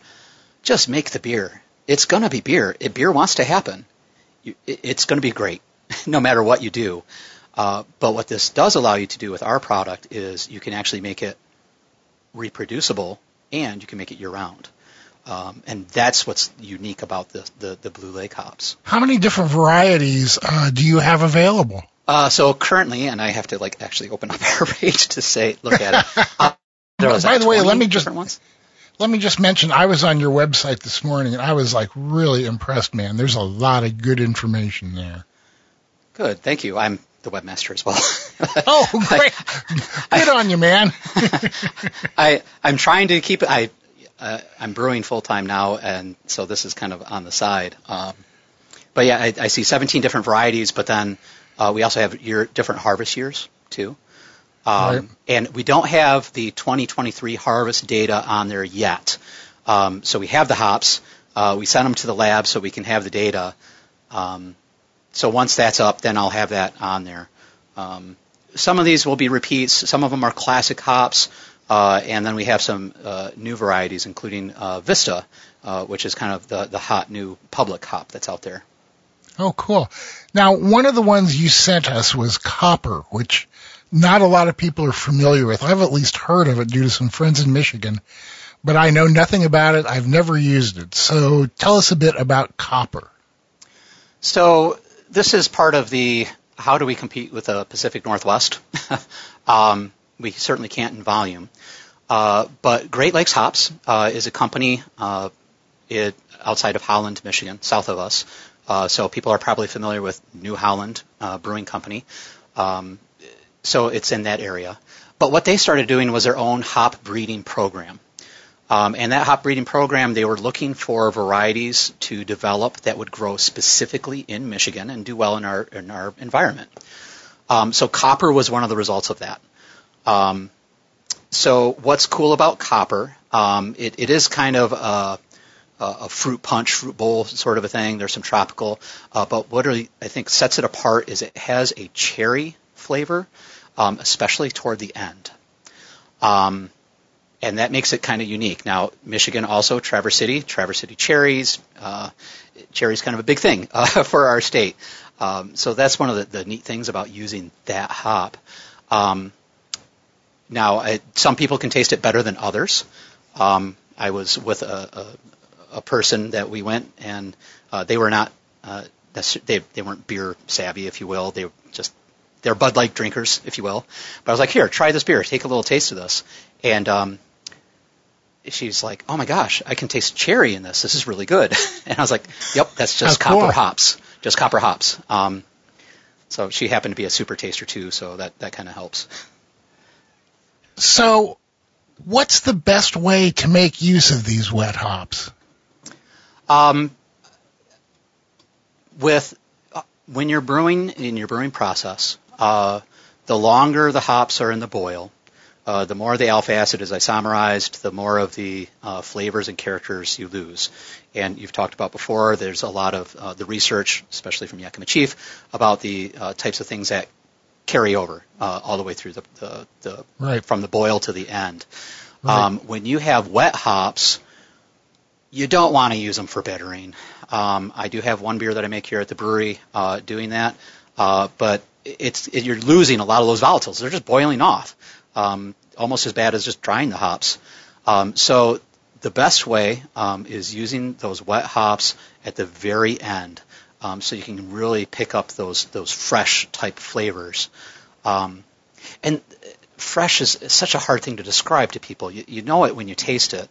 just make the beer. It's going to be beer. If beer wants to happen, it's going to be great, no matter what you do. Uh, but what this does allow you to do with our product is you can actually make it reproducible and you can make it year round. Um, and that's what's unique about the, the, the Blue Lake hops. How many different varieties uh, do you have available? Uh, so currently, and I have to like actually open up our page to say look at it. Uh, there By the way, let me just let me just mention I was on your website this morning and I was like really impressed, man. There's a lot of good information there. Good, thank you. I'm the webmaster as well. oh, great! Good on you, man. I I'm trying to keep I uh, I'm brewing full time now, and so this is kind of on the side. Um, but yeah, I, I, see 17 different varieties, but then uh, we also have year, different harvest years too. Um, right. And we don't have the 2023 harvest data on there yet. Um, so we have the hops. Uh, we sent them to the lab so we can have the data. Um, so once that's up, then I'll have that on there. Um, some of these will be repeats. Some of them are classic hops. Uh, and then we have some uh, new varieties, including uh, Vista, uh, which is kind of the, the hot new public hop that's out there. Oh, cool. Now, one of the ones you sent us was copper, which not a lot of people are familiar with. I've at least heard of it due to some friends in Michigan, but I know nothing about it. I've never used it. So tell us a bit about copper. So this is part of the how do we compete with the Pacific Northwest? um, we certainly can't in volume. Uh, but Great Lakes Hops uh, is a company uh, it, outside of Holland, Michigan, south of us. Uh, so people are probably familiar with New Holland uh, Brewing Company. Um, so it's in that area. But what they started doing was their own hop breeding program. Um, and that hop breeding program, they were looking for varieties to develop that would grow specifically in Michigan and do well in our in our environment. Um, so copper was one of the results of that. Um, so what's cool about copper? Um, it, it is kind of a, a, fruit punch, fruit bowl sort of a thing. There's some tropical, uh, but what I think sets it apart is it has a cherry flavor, um, especially toward the end. Um, and that makes it kind of unique. Now, Michigan also, Traverse City, Traverse City cherries. Uh, cherries kind of a big thing uh, for our state. Um, so that's one of the, the, neat things about using that hop. Um, now, I, some people can taste it better than others. Um, I was with a, a, a, person that we went, and uh, they were not uh, they they weren't beer savvy, if you will. They just they're Bud Light drinkers, if you will. But I was like, here, try this beer, take a little taste of this, and um, she's like, oh my gosh, I can taste cherry in this. This is really good. and I was like, yep, that's just copper cool. hops, just copper hops. Um, so she happened to be a super taster too, so that that kind of helps. So, what's the best way to make use of these wet hops? Um, with uh, when you're brewing in your brewing process, uh, the longer the hops are in the boil, uh, the more the alpha acid is isomerized, the more of the uh, flavors and characters you lose. And you've talked about before, there's a lot of uh, the research, especially from Yakima Chief, about the uh, types of things that carry over uh, all the way through the, the, the right. from the boil to the end. Right. Um, when you have wet hops, you don't want to use them for bittering. Um, I do have one beer that I make here at the brewery uh, doing that, uh, but it's it, you're losing a lot of those volatiles. They're just boiling off, um, almost as bad as just drying the hops. Um, so the best way um, is using those wet hops at the very end um, so you can really pick up those those fresh type flavors. Um, and fresh is, such a hard thing to describe to people. You, you know it when you taste it.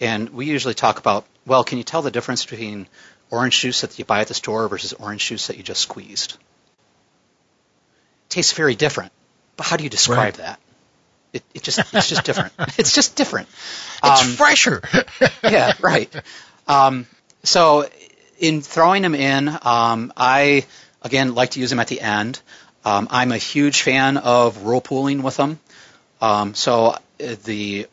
And we usually talk about, well, can you tell the difference between orange juice that you buy at the store versus orange juice that you just squeezed? Tastes very different. But how do you describe right. that? It, it, just it's just different. it's just different. It's um, fresher. yeah, right. Um, so in throwing them in, um, I again like to use them at the end. Um, I'm a huge fan of whirlpooling with them. Um, so uh, the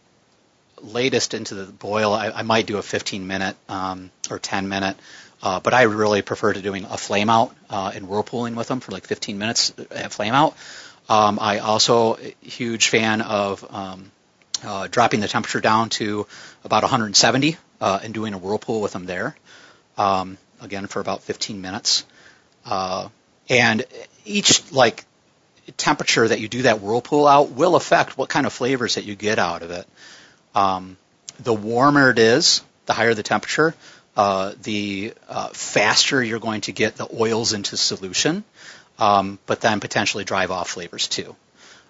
latest into the boil, I, I might do a 15 minute um, or 10 minute, uh, but I really prefer to doing a flame out uh, and whirlpooling with them for like 15 minutes at flame out. Um, I also huge fan of um, uh, dropping the temperature down to about 170 uh, and doing a whirlpool with them there um, again for about 15 minutes. Uh, and each like temperature that you do that whirlpool out will affect what kind of flavors that you get out of it. Um, the warmer it is, the higher the temperature, uh, the uh, faster you're going to get the oils into solution, um, but then potentially drive off flavors too.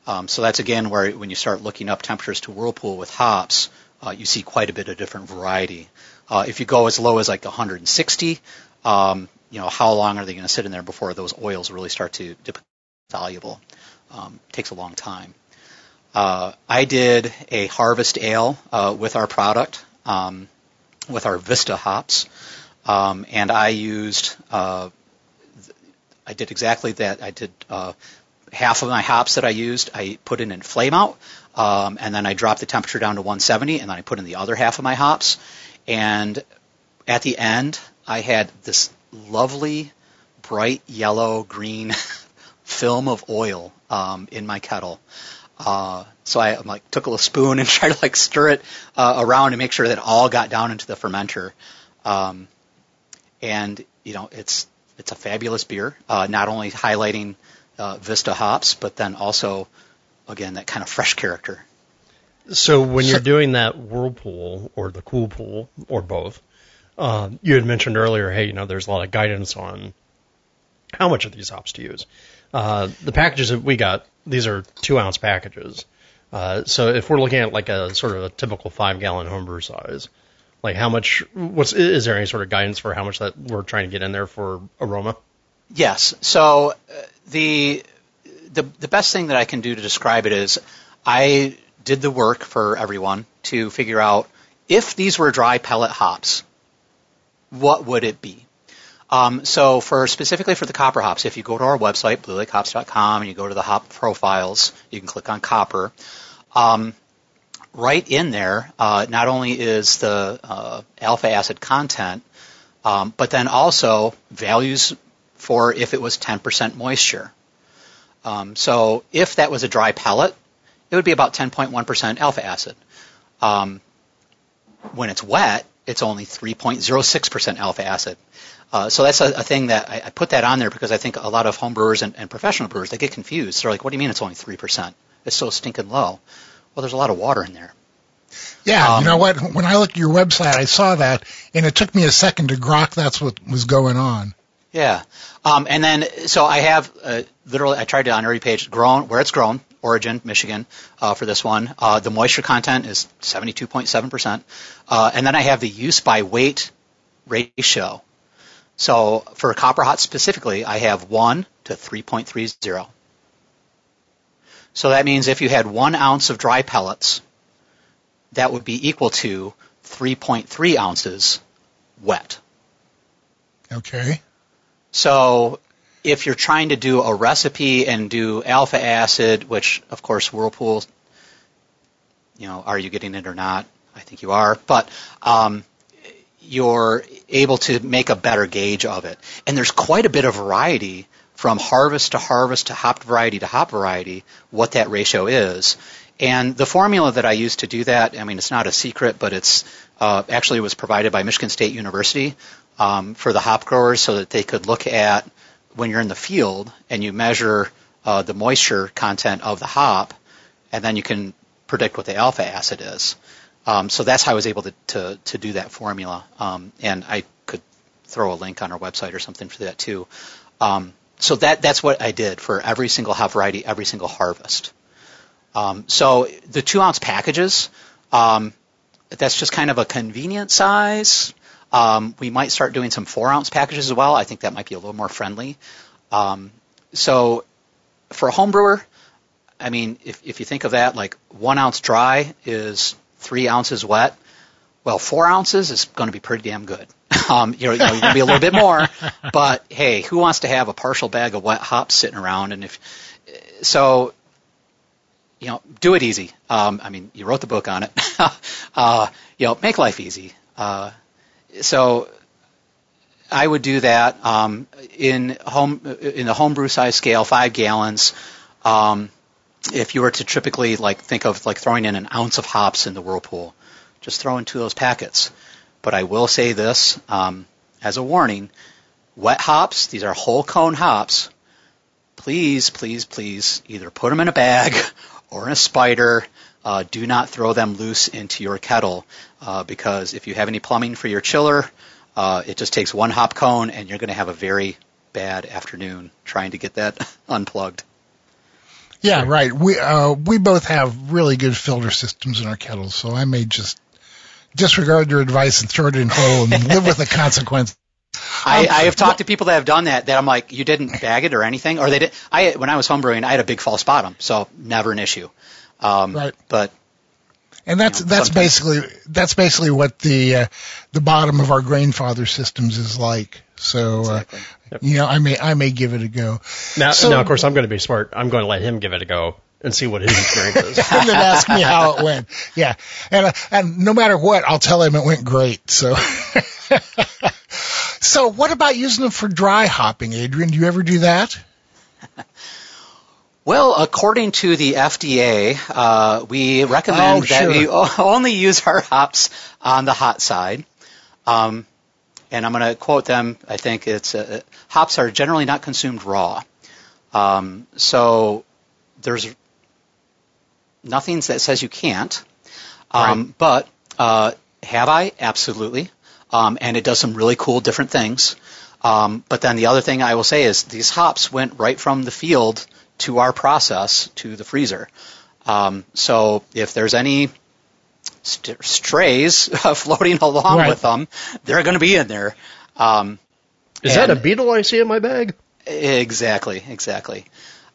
Um, so that's again where when you start looking up temperatures to whirlpool with hops, uh, you see quite a bit of different variety. Uh, if you go as low as like 160, um, you know, how long are they going to sit in there before those oils really start to, to soluble. Um, takes a long time. Uh, I did a harvest ale uh, with our product, um, with our Vista hops, um, and I used. Uh, I did exactly that. I did uh, half of my hops that I used. I put in in flame out, um, and then I dropped the temperature down to 170, and then I put in the other half of my hops. And at the end, I had this lovely, bright yellow green film of oil um, in my kettle. Uh, so I like took a little spoon and tried to like stir it uh, around and make sure that it all got down into the fermenter. Um, and you know, it's it's a fabulous beer. Uh, not only highlighting uh, Vista hops, but then also again that kind of fresh character. So when you're doing that whirlpool or the cool pool or both, uh, you had mentioned earlier, hey, you know, there's a lot of guidance on how much of these hops to use. Uh, the packages that we got, these are two ounce packages. Uh, so if we're looking at like a sort of a typical five gallon homebrew size, like how much, what's, is there any sort of guidance for how much that we're trying to get in there for aroma? Yes. So uh, the, the, the best thing that I can do to describe it is I did the work for everyone to figure out if these were dry pellet hops, what would it be? Um, so for specifically for the copper hops, if you go to our website, bluelakehops.com, and you go to the hop profiles, you can click on copper. Um, right in there, uh, not only is the uh, alpha acid content, um, but then also values for if it was 10% moisture. Um, so if that was a dry pellet, it would be about 10.1% alpha acid. Um, when it's wet, it's only 3.06% alpha acid. Uh, so that's a, a thing that I, I, put that on there because I think a lot of home brewers and, and professional brewers they get confused. They're like, "What do you mean it's only three percent? It's so stinking low." Well, there's a lot of water in there. Yeah, um, you know what? When I looked at your website, I saw that, and it took me a second to grok that's what was going on. Yeah, um, and then so I have uh, literally I tried to on every page grown where it's grown, Origin, Michigan, uh, for this one. Uh, the moisture content is 72.7 percent, uh, and then I have the use by weight ratio. So for copper hot specifically, I have 1 to 3.30. So that means if you had one ounce of dry pellets, that would be equal to 3.3 ounces wet. Okay. So if you're trying to do a recipe and do alpha acid, which of course Whirlpool, you know, are you getting it or not? I think you are. But um, you're able to make a better gauge of it. And there's quite a bit of variety from harvest to harvest to hop variety to hop variety, what that ratio is. And the formula that I use to do that, I mean, it's not a secret, but it's uh, actually was provided by Michigan State University um, for the hop growers so that they could look at when you're in the field and you measure uh, the moisture content of the hop, and then you can predict what the alpha acid is. Um, so that's how I was able to, to, to do that formula. Um, and I could throw a link on our website or something for that too. Um, so that, that's what I did for every single variety, every single harvest. Um, so the two ounce packages, um, that's just kind of a convenient size. Um, we might start doing some four ounce packages as well. I think that might be a little more friendly. so for a home brewer, I mean, if, if you think of that, like one ounce dry is three ounces wet. Well, four ounces is going to be pretty damn good. Um, you know, you know, you're going to be a little bit more, but hey, who wants to have a partial bag of wet hops sitting around? And if so, you know, do it easy. Um, I mean, you wrote the book on it. uh, you know, make life easy. Uh, so I would do that um, in home in the homebrew size scale, five gallons. Um, if you were to typically like think of like throwing in an ounce of hops in the whirlpool, just throw in two of those packets. But I will say this um, as a warning: wet hops, these are whole cone hops. Please, please, please, either put them in a bag or in a spider. Uh, do not throw them loose into your kettle uh, because if you have any plumbing for your chiller, uh, it just takes one hop cone and you're going to have a very bad afternoon trying to get that unplugged. Yeah, right. We uh, we both have really good filter systems in our kettles, so I may just disregard your advice and throw it in whole and live with the consequence. I, I have talked to people that have done that. That I'm like, you didn't bag it or anything, or they did. I when I was homebrewing, I had a big false bottom, so never an issue. Um, right. But and that's you know, that's basically that's basically what the uh, the bottom of our grandfather systems is like. So uh, exactly. uh, yep. you know, I may I may give it a go. Now, so, now, of course, I'm going to be smart. I'm going to let him give it a go and see what his experience is. and then ask me how it went. Yeah, and uh, and no matter what, I'll tell him it went great. So. so what about using them for dry hopping, Adrian? Do you ever do that? Well, according to the FDA, uh, we recommend oh, that we only use our hops on the hot side. Um, and I'm going to quote them. I think it's uh, hops are generally not consumed raw. Um, so there's nothing that says you can't. Um, right. But uh, have I? Absolutely. Um, and it does some really cool different things. Um, but then the other thing I will say is these hops went right from the field to our process to the freezer. Um, so if there's any st- strays floating along right. with them, they're going to be in there. Um, Is that a beetle I see in my bag? Exactly, exactly.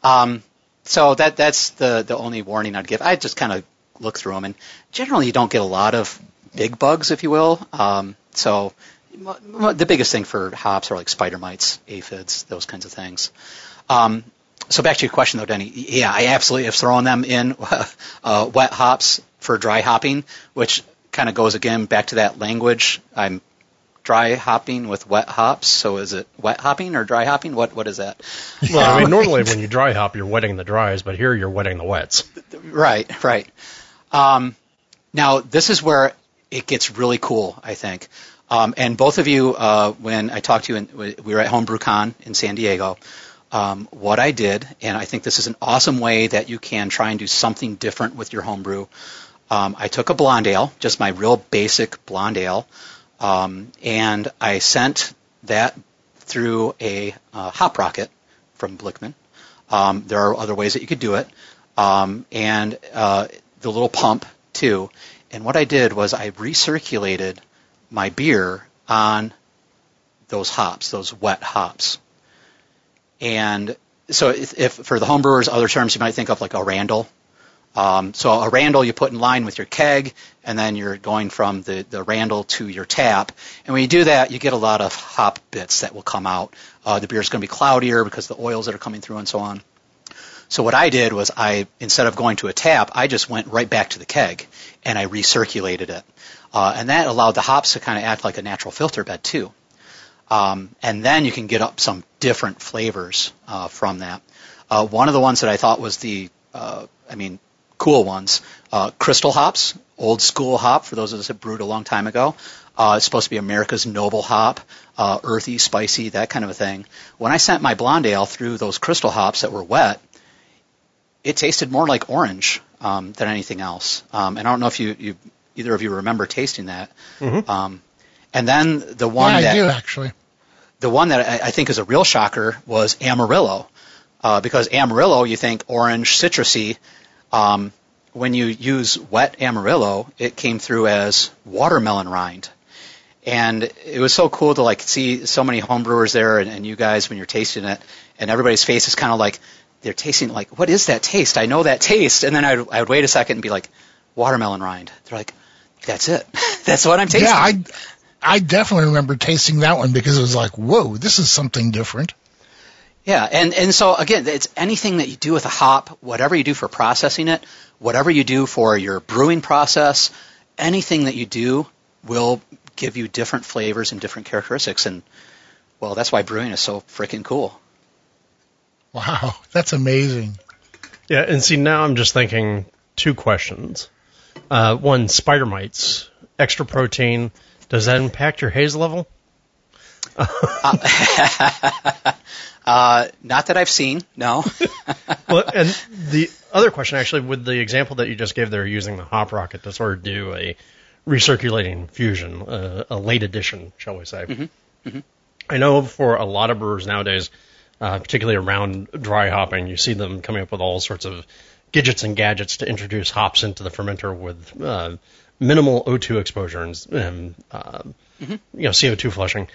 Um, so that that's the the only warning I'd give. I just kind of look through them, and generally you don't get a lot of big bugs, if you will. Um, so the biggest thing for hops are like spider mites, aphids, those kinds of things. Um, so back to your question though, Denny. Yeah, I absolutely have thrown them in uh, wet hops for dry hopping, which kind of goes again back to that language. I'm dry hopping with wet hops. So is it wet hopping or dry hopping? What what is that? Well, I mean, normally when you dry hop, you're wetting the dries, but here you're wetting the wets. Right, right. Um, now this is where it gets really cool, I think. Um, and both of you, uh, when I talked to you, in, we were at HomebrewCon in San Diego um, what I did, and I think this is an awesome way that you can try and do something different with your homebrew. Um, I took a blonde ale, just my real basic blonde ale, um, and I sent that through a uh, hop rocket from Blichmann. Um, there are other ways that you could do it, um, and uh, the little pump too. And what I did was I recirculated my beer on those hops, those wet hops. And so if, if, for the homebrewers, other terms you might think of like a Randall. Um, so a Randall you put in line with your keg, and then you're going from the, the Randall to your tap. And when you do that, you get a lot of hop bits that will come out. Uh, the beer is going to be cloudier because the oils that are coming through and so on. So what I did was I, instead of going to a tap, I just went right back to the keg and I recirculated it. Uh, and that allowed the hops to kind of act like a natural filter bed too. Um, and then you can get up some different flavors uh, from that. Uh, one of the ones that I thought was the, uh, I mean, cool ones, uh, Crystal hops, old school hop for those of us that brewed a long time ago. Uh, it's supposed to be America's noble hop, uh, earthy, spicy, that kind of a thing. When I sent my blonde ale through those crystal hops that were wet, it tasted more like orange um, than anything else. Um, and I don't know if you, you either of you remember tasting that. Mm-hmm. Um, and then the one yeah, that I do actually. The one that I, I think is a real shocker was Amarillo, uh, because Amarillo you think orange, citrusy. Um, when you use wet Amarillo, it came through as watermelon rind. And it was so cool to like see so many homebrewers there and, and you guys when you're tasting it, and everybody's face is kind of like they're tasting like, what is that taste? I know that taste. And then I would, I would wait a second and be like, watermelon rind. They're like, that's it. that's what I'm tasting. Yeah, I, I definitely remember tasting that one because it was like, whoa, this is something different. Yeah, and, and so again, it's anything that you do with a hop, whatever you do for processing it, whatever you do for your brewing process, anything that you do will give you different flavors and different characteristics. And, well, that's why brewing is so freaking cool. Wow, that's amazing. Yeah, and see, now I'm just thinking two questions. Uh, one, spider mites, extra protein, does that impact your haze level? Uh, uh, not that I've seen, no. well, and the other question, actually, with the example that you just gave there, using the hop rocket to sort of do a recirculating fusion, uh, a late addition, shall we say. Mm-hmm. Mm-hmm. I know for a lot of brewers nowadays, uh, particularly around dry hopping, you see them coming up with all sorts of gadgets and gadgets to introduce hops into the fermenter with uh, minimal O2 exposure and, uh, mm-hmm. you know CO2 flushing.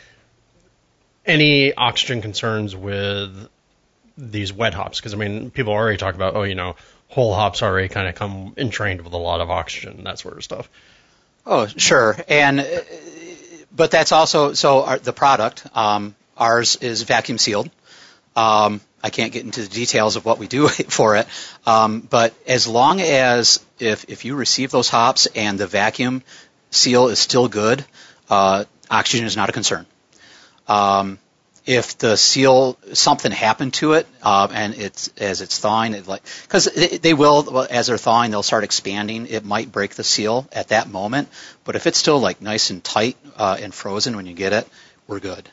Any oxygen concerns with these wet hops? Because I mean, people already talk about, oh, you know, whole hops already kind of come entrained with a lot of oxygen, and that sort of stuff. Oh, sure, and uh, but that's also so our, the product. Um, ours is vacuum sealed. Um, I can't get into the details of what we do for it, um, but as long as if if you receive those hops and the vacuum seal is still good, uh, oxygen is not a concern. Um, if the seal something happened to it uh, and it's as it's thawing, it like because they will as they're thawing they'll start expanding. It might break the seal at that moment, but if it's still like nice and tight uh, and frozen when you get it, we're good.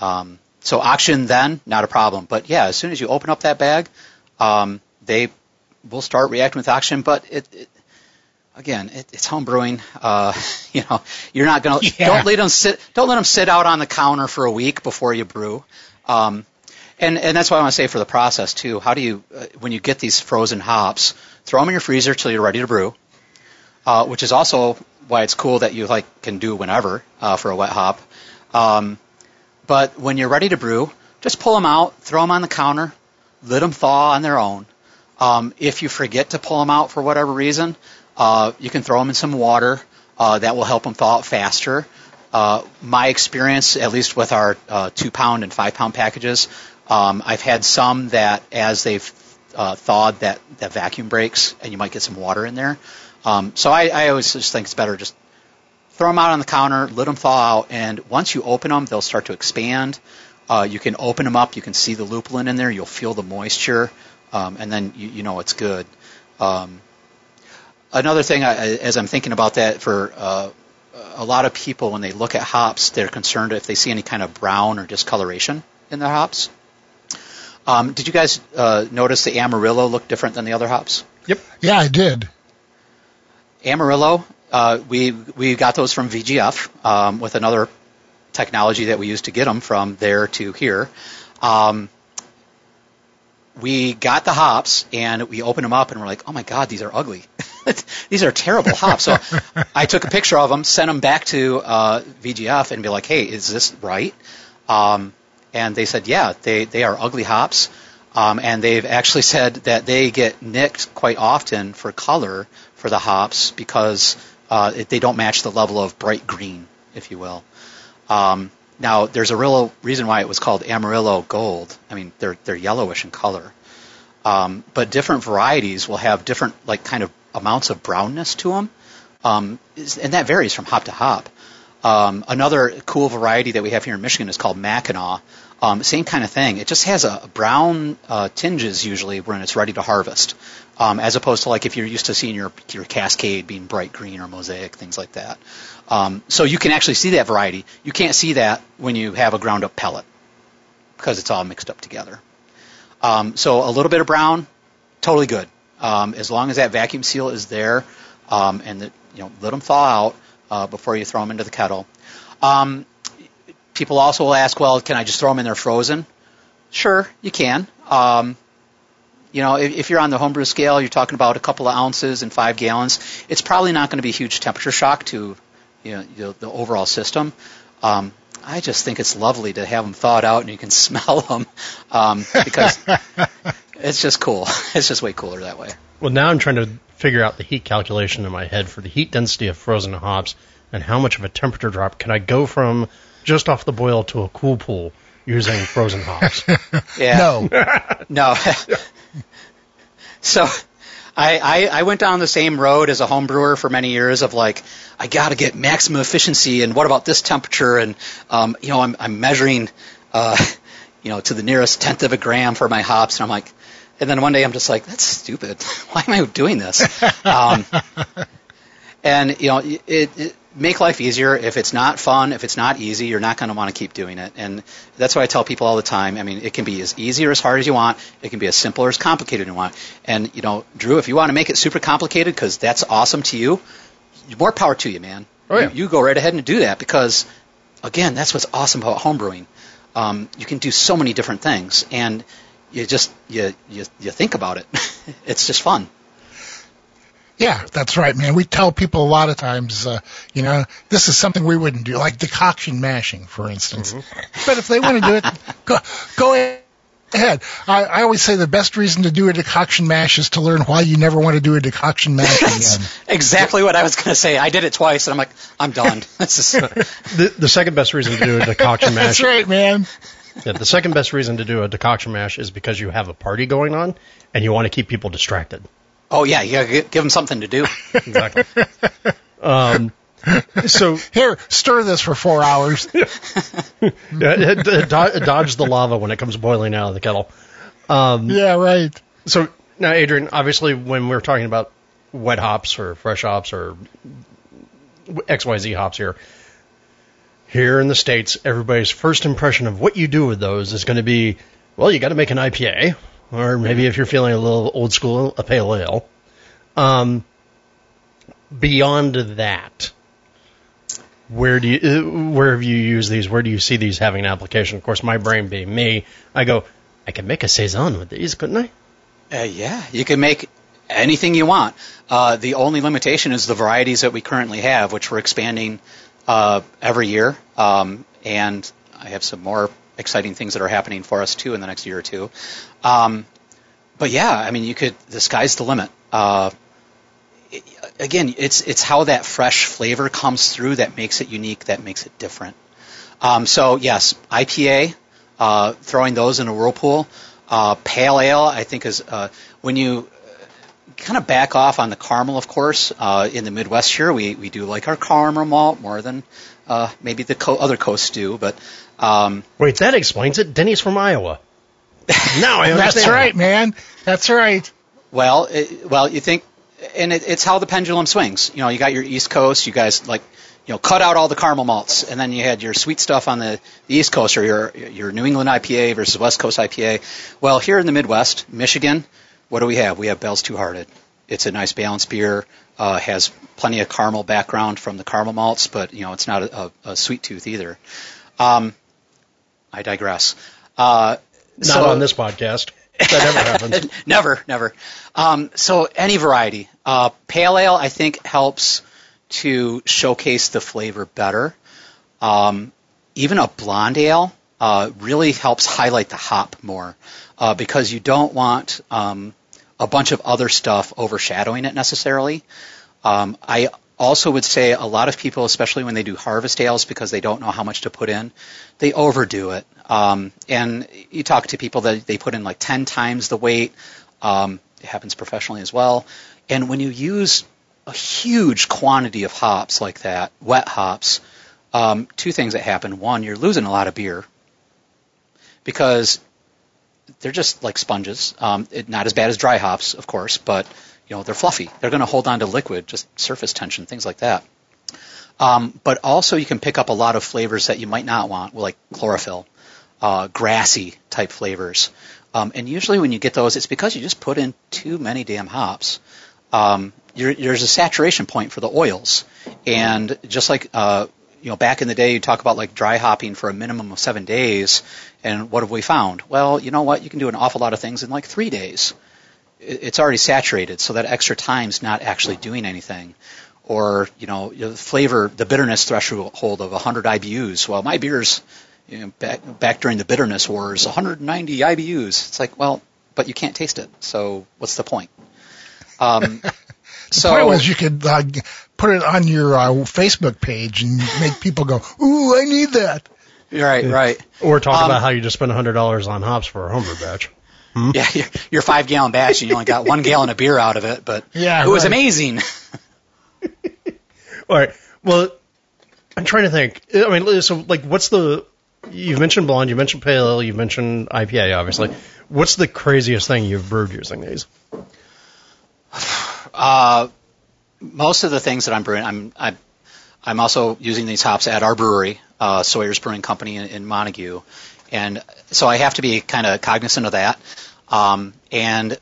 Um, so oxygen then not a problem, but yeah, as soon as you open up that bag, um, they will start reacting with oxygen. But it, it again, it, it's home brewing. Uh, you know, you're not gonna yeah. don't let them sit don't let them sit out on the counter for a week before you brew. Um, and and that's why I want to say for the process too. How do you uh, when you get these frozen hops, throw them in your freezer till you're ready to brew. Uh, which is also why it's cool that you like can do whenever uh, for a wet hop. Um, but when you're ready to brew, just pull them out, throw them on the counter, let them thaw on their own. Um, if you forget to pull them out for whatever reason, uh, you can throw them in some water. Uh, that will help them thaw out faster. Uh, my experience, at least with our uh, two pound and five pound packages, um, I've had some that as they've uh, thawed, that that vacuum breaks, and you might get some water in there. Um, so I, I always just think it's better just throw them out on the counter, let them thaw out, and once you open them, they'll start to expand. Uh, you can open them up, you can see the lupulin in there, you'll feel the moisture, um, and then you, you know it's good. Um, another thing, I, as I'm thinking about that, for uh, a lot of people when they look at hops, they're concerned if they see any kind of brown or discoloration in their hops. Um, did you guys uh, notice the Amarillo looked different than the other hops? Yep. Yeah, I did. Amarillo, uh, we we got those from VGF um, with another technology that we used to get them from there to here. Um, we got the hops and we opened them up and we're like, oh my god, these are ugly. these are terrible hops. So I took a picture of them, sent them back to uh, VGF, and be like, hey, is this right? Um, and they said, yeah, they they are ugly hops. Um, and they've actually said that they get nicked quite often for color for the hops because uh, it, they don't match the level of bright green, if you will. Um, now, there's a real reason why it was called Amarillo Gold. I mean, they're they're yellowish in color, um, but different varieties will have different like kind of amounts of brownness to them, um, and that varies from hop to hop. Um, another cool variety that we have here in Michigan is called Mackinaw. Um, same kind of thing. It just has a brown uh, tinges usually when it's ready to harvest, um, as opposed to like if you're used to seeing your your Cascade being bright green or Mosaic things like that. Um, so you can actually see that variety. You can't see that when you have a ground up pellet because it's all mixed up together. Um, so a little bit of brown, totally good. Um, as long as that vacuum seal is there, um, and the, you know let them thaw out uh, before you throw them into the kettle. Um, people also will ask, well, can I just throw them in there frozen? Sure, you can. Um, you know, if, if, you're on the homebrew scale, you're talking about a couple of ounces and five gallons. It's probably not going to be a huge temperature shock to you know, the overall system. Um, I just think it's lovely to have them thawed out and you can smell them um, because it's just cool. It's just way cooler that way. Well, now I'm trying to figure out the heat calculation in my head for the heat density of frozen hops and how much of a temperature drop can I go from just off the boil to a cool pool using frozen hops? yeah. No. no. so I, I, I went down the same road as a home brewer for many years of like, I got to get maximum efficiency, and what about this temperature? And um, you know, I'm, I'm measuring, uh, you know, to the nearest tenth of a gram for my hops, and I'm like, and then one day I'm just like, that's stupid. Why am I doing this? Um, and you know, it, it make life easier. If it's not fun, if it's not easy, you're not going to want to keep doing it. And that's why I tell people all the time. I mean, it can be as easy or as hard as you want. It can be as simple or as complicated as you want. And you know, Drew, if you want to make it super complicated because that's awesome to you, more power to you, man. Oh, yeah. you, you go right ahead and do that because, again, that's what's awesome about homebrewing. Um, you can do so many different things, and you just you you, you think about it. it's just fun. Yeah, that's right, man. We tell people a lot of times, uh, you know, this is something we wouldn't do, like decoction mashing, for instance. Mm-hmm. But if they want to do it, go, go ahead. I, I always say the best reason to do a decoction mash is to learn why you never want to do a decoction mash again. exactly what I was going to say. I did it twice, and I'm like, I'm done. This is the, the second best reason to do a decoction mash. That's right, man. Yeah, the second best reason to do a decoction mash is because you have a party going on and you want to keep people distracted. Oh yeah, you gotta give them something to do. exactly. Um, so here, stir this for four hours. yeah, dodge the lava when it comes boiling out of the kettle. Um, yeah, right. So now, Adrian, obviously, when we're talking about wet hops or fresh hops or XYZ hops here, here in the states, everybody's first impression of what you do with those is going to be, well, you got to make an IPA, or maybe if you're feeling a little old school, a pale ale. Um, beyond that, where do you, uh, where have you used these? Where do you see these having an application? Of course, my brain being me, I go, I can make a saison with these, couldn't I? Uh, yeah, you can make anything you want. Uh, the only limitation is the varieties that we currently have, which we're expanding uh, every year. Um, and I have some more exciting things that are happening for us too in the next year or two. Um, but yeah, I mean, you could. The sky's the limit. Uh, it, again, it's it's how that fresh flavor comes through that makes it unique, that makes it different. Um, so yes, IPA, uh, throwing those in a whirlpool. Uh, pale ale, I think, is uh, when you kind of back off on the caramel, of course. Uh, in the Midwest here, we, we do like our caramel malt more than uh, maybe the co- other coasts do. But um, wait, that explains it. Denny's from Iowa. now I understand. That's right, man. That's right. Well, it, well, you think, and it, it's how the pendulum swings. You know, you got your East Coast. You guys like, you know, cut out all the caramel malts, and then you had your sweet stuff on the, the East Coast, or your your New England IPA versus West Coast IPA. Well, here in the Midwest, Michigan, what do we have? We have Bell's Two Hearted. It's a nice balanced beer. Uh, has plenty of caramel background from the caramel malts, but you know it's not a, a, a sweet tooth either. Um, I digress. Uh, not so, on this podcast. That never happens. never, never. Um, so any variety. Uh, pale ale, I think, helps to showcase the flavor better. Um, even a blonde ale uh, really helps highlight the hop more uh, because you don't want um, a bunch of other stuff overshadowing it necessarily. Um, I also would say a lot of people, especially when they do harvest ales because they don't know how much to put in, they overdo it. Um, and you talk to people that they put in like 10 times the weight. Um, it happens professionally as well. And when you use a huge quantity of hops like that, wet hops, um, two things that happen. One, you're losing a lot of beer because they're just like sponges. Um, it, not as bad as dry hops, of course, but you know they're fluffy. They're going to hold on to liquid, just surface tension, things like that. Um, but also, you can pick up a lot of flavors that you might not want, like chlorophyll, uh, grassy type flavors. Um, and usually, when you get those, it's because you just put in too many damn hops. Um, there's a saturation point for the oils, and just like uh, you know, back in the day, you talk about like dry hopping for a minimum of seven days, and what have we found? Well, you know what? You can do an awful lot of things in like three days. It's already saturated, so that extra time's not actually doing anything. Or, you know, the flavor, the bitterness threshold of 100 IBUs. Well, my beer's, you know, back, back during the bitterness wars, 190 IBUs. It's like, well, but you can't taste it, so what's the point? Um, the so, point was you could uh, put it on your uh, Facebook page and make people go, "Ooh, I need that." Right, right. Or talk um, about how you just spent hundred dollars on hops for a homebrew batch. Hmm? Yeah, your, your five gallon batch, and you only got one gallon of beer out of it, but yeah, it was right. amazing. All right. Well, I'm trying to think. I mean, so like, what's the? You've mentioned blonde. You mentioned pale ale. You mentioned IPA. Obviously, what's the craziest thing you've brewed using these? Uh, most of the things that I'm brewing, I'm I'm, I'm also using these hops at our brewery, uh, Sawyer's Brewing Company in, in Montague, and so I have to be kind of cognizant of that. Um, and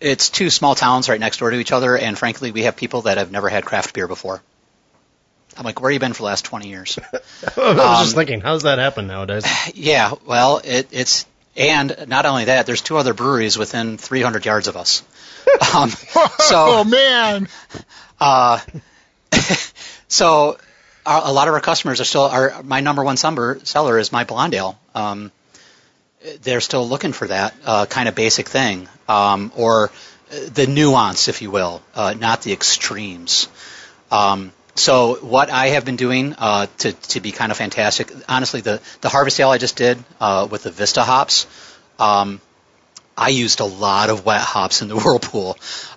it's two small towns right next door to each other, and frankly, we have people that have never had craft beer before. I'm like, where have you been for the last 20 years? I was um, just thinking, how does that happen nowadays? Yeah, well, it, it's And not only that, there's two other breweries within 300 yards of us. Um, so, oh man. Uh, so a lot of our customers are still are my number one seller is my blonde ale. Um, they're still looking for that uh, kind of basic thing, um, or the nuance, if you will, uh, not the extremes. Um, so what I have been doing uh, to to be kind of fantastic, honestly, the the harvest ale I just did uh, with the Vista hops, um, I used a lot of wet hops in the whirlpool.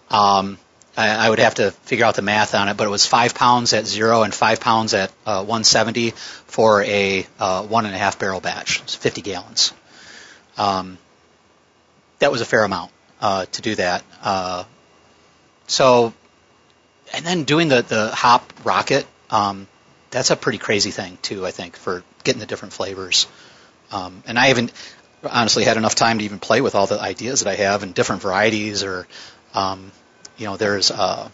Um, I, I would have to figure out the math on it, but it was five pounds at zero and five pounds at uh, 170 for a uh, one and a half barrel batch, 50 gallons. Um, that was a fair amount uh, to do that. Uh, so, and then doing the the hop rocket, um, that's a pretty crazy thing too. I think for getting the different flavors. Um, and I haven't honestly had enough time to even play with all the ideas that I have and different varieties or, um, you know, there's uh,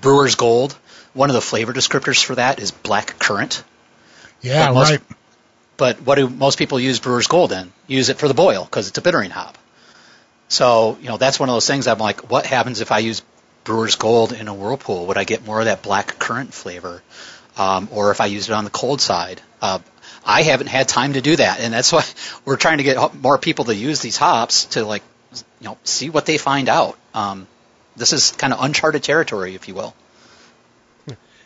Brewer's Gold. One of the flavor descriptors for that is black currant. Yeah, most, right. But what do most people use Brewer's Gold in? Use it for the boil because it's a bittering hop. So, you know, that's one of those things I'm like, what happens if I use Brewer's Gold in a whirlpool? Would I get more of that black currant flavor? Um, or if I use it on the cold side? Uh, I haven't had time to do that, and that's why we're trying to get more people to use these hops to like, you know, see what they find out. Um, this is kind of uncharted territory, if you will.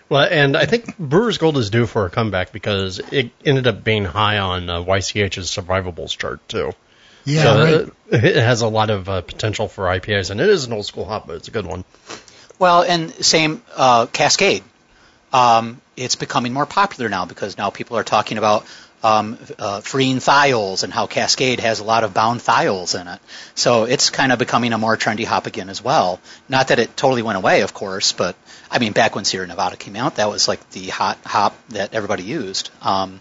Well, and I think Brewer's Gold is due for a comeback because it ended up being high on uh, YCH's survivables chart too. Yeah, so right. it, it, has a lot of uh, potential for IPAs, and it is an old school hop, but it's a good one. Well, and same uh, Cascade. Um, it's becoming more popular now because now people are talking about um, uh, freeing thiols and how Cascade has a lot of bound thiols in it. So it's kind of becoming a more trendy hop again as well. Not that it totally went away, of course, but I mean, back when Sierra Nevada came out, that was like the hot hop that everybody used. Um,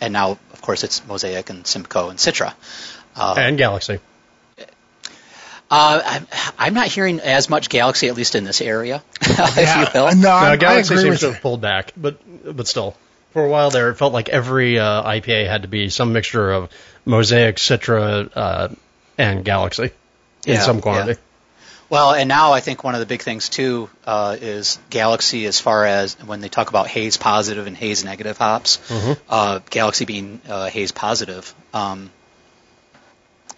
and now, of course, it's Mosaic and Simcoe and Citra. Uh, and Galaxy. Uh, I'm, I'm not hearing as much Galaxy, at least in this area. yeah, no, no, Galaxy seems to have pulled back, but but still for a while there, it felt like every uh, IPA had to be some mixture of Mosaic, Citra, uh, and Galaxy in yeah, some quantity. Yeah. Well, and now I think one of the big things too uh, is Galaxy, as far as when they talk about haze positive and haze negative hops. Mm-hmm. Uh, Galaxy being uh, haze positive, um,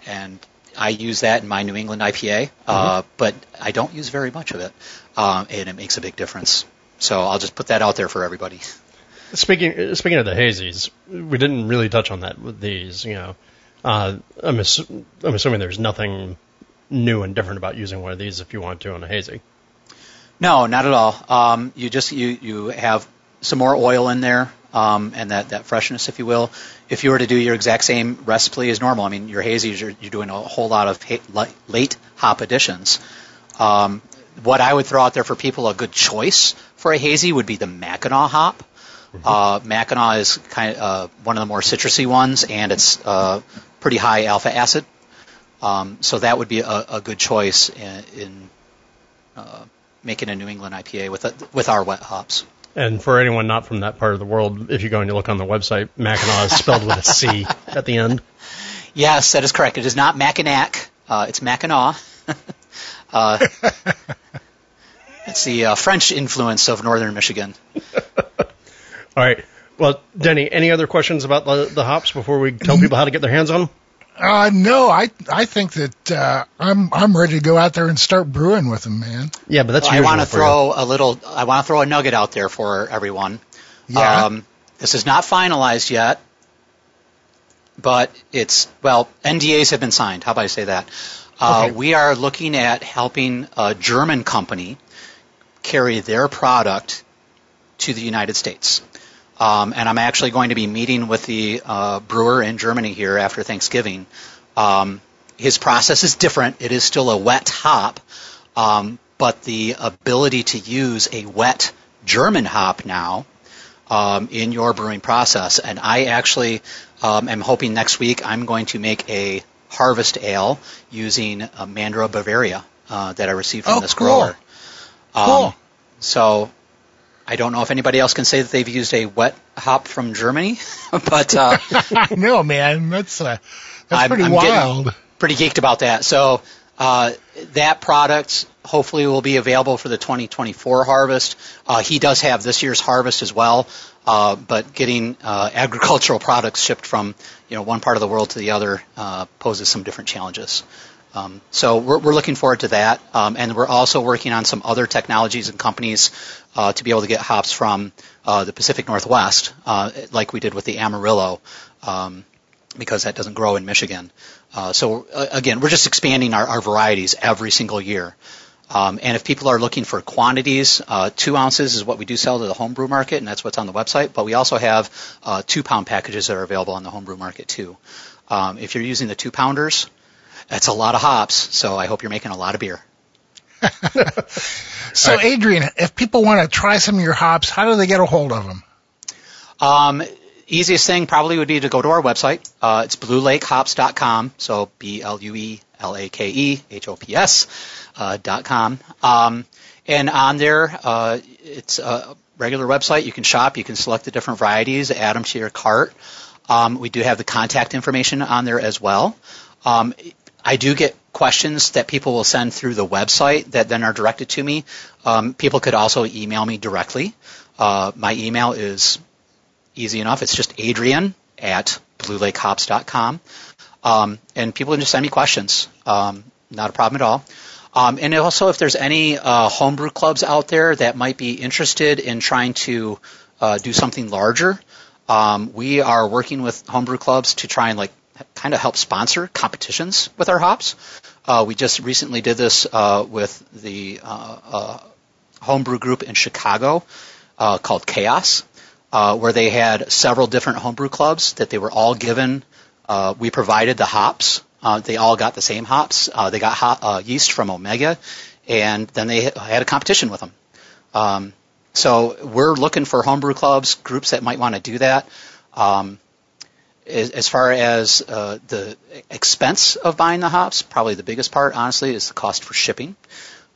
and I use that in my New England IPA, uh, mm-hmm. but I don't use very much of it, uh, and it makes a big difference. So I'll just put that out there for everybody. Speaking speaking of the hazies, we didn't really touch on that with these. You know, uh, I'm, assu- I'm assuming there's nothing new and different about using one of these if you want to on a hazy. No, not at all. Um, you just you you have some more oil in there um, and that that freshness, if you will. If you were to do your exact same recipe as normal, I mean your hazies, you're, you're doing a whole lot of ha- late hop additions. Um, what I would throw out there for people a good choice for a hazy would be the Mackinaw hop. Mm-hmm. Uh, Mackinaw is kind of uh, one of the more citrusy ones, and it's uh, pretty high alpha acid. Um, so that would be a, a good choice in, in uh, making a New England IPA with a, with our wet hops. And for anyone not from that part of the world, if you go and you look on the website, Mackinaw is spelled with a C at the end. Yes, that is correct. It is not Mackinac. Uh, it's Mackinaw. uh, it's the uh, French influence of northern Michigan. All right. Well, Denny, any other questions about the, the hops before we tell people how to get their hands on them? Uh, no, I I think that uh, I'm I'm ready to go out there and start brewing with them, man. Yeah, but that's well, I want to throw you. a little. I want to throw a nugget out there for everyone. Yeah. Um, this is not finalized yet, but it's well, NDAs have been signed. How about I say that? Uh, okay. We are looking at helping a German company carry their product to the United States. Um, and I'm actually going to be meeting with the uh, brewer in Germany here after Thanksgiving. Um, his process is different. It is still a wet hop, um, but the ability to use a wet German hop now um, in your brewing process. And I actually um, am hoping next week I'm going to make a harvest ale using a Mandarina Bavaria uh, that I received from oh, this cool. grower. Cool. Um, so I don't know if anybody else can say that they've used a wet hop from Germany, but uh, no, man, that's uh, That's I'm, pretty I'm wild. Pretty geeked about that. So uh, that product hopefully will be available for the 2024 harvest. Uh, he does have this year's harvest as well, uh, but getting uh, agricultural products shipped from you know one part of the world to the other uh, poses some different challenges. Um, so we're, we're, looking forward to that, um, and we're also working on some other technologies and companies uh, to be able to get hops from uh, the Pacific Northwest, uh, like we did with the Amarillo, um, because that doesn't grow in Michigan. Uh, so uh, again, we're just expanding our, our varieties every single year. Um, and if people are looking for quantities, uh, two ounces is what we do sell to the homebrew market, and that's what's on the website. But we also have two pound packages that are available on the homebrew market too. Um, if you're using the two pounders, that's a lot of hops, so I hope you're making a lot of beer. so, right. Adrian, if people want to try some of your hops, how do they get a hold of them? Um, easiest thing probably would be to go to our website. Uh, it's bluelakehops.com, so B L U E L A K E H O P S uh, dot com. Um, and on there, uh, it's a regular website. You can shop. You can select the different varieties, add them to your cart. Um, we do have the contact information on there as well. Um, I do get questions that people will send through the website that then are directed to me. Um, people could also email me directly. Uh, my email is easy enough. It's just Adrian at bluelakehops.com. Um, and people can just send me questions. Um, not a problem at all. Um, and also, if there's any uh, homebrew clubs out there that might be interested in trying to uh, do something larger, um, we are working with homebrew clubs to try and like kind of help sponsor competitions with our hops. Uh, we just recently did this uh, with the uh, uh homebrew group in Chicago uh, called Chaos, where they had several different homebrew clubs that they were all given. we provided the hops. they all got the same hops. they got yeast from Omega, and then they had a competition with them. Um, so we're looking for homebrew clubs, groups that might want to do that. Um, as far as uh, the expense of buying the hops, probably the biggest part, honestly, is the cost for shipping.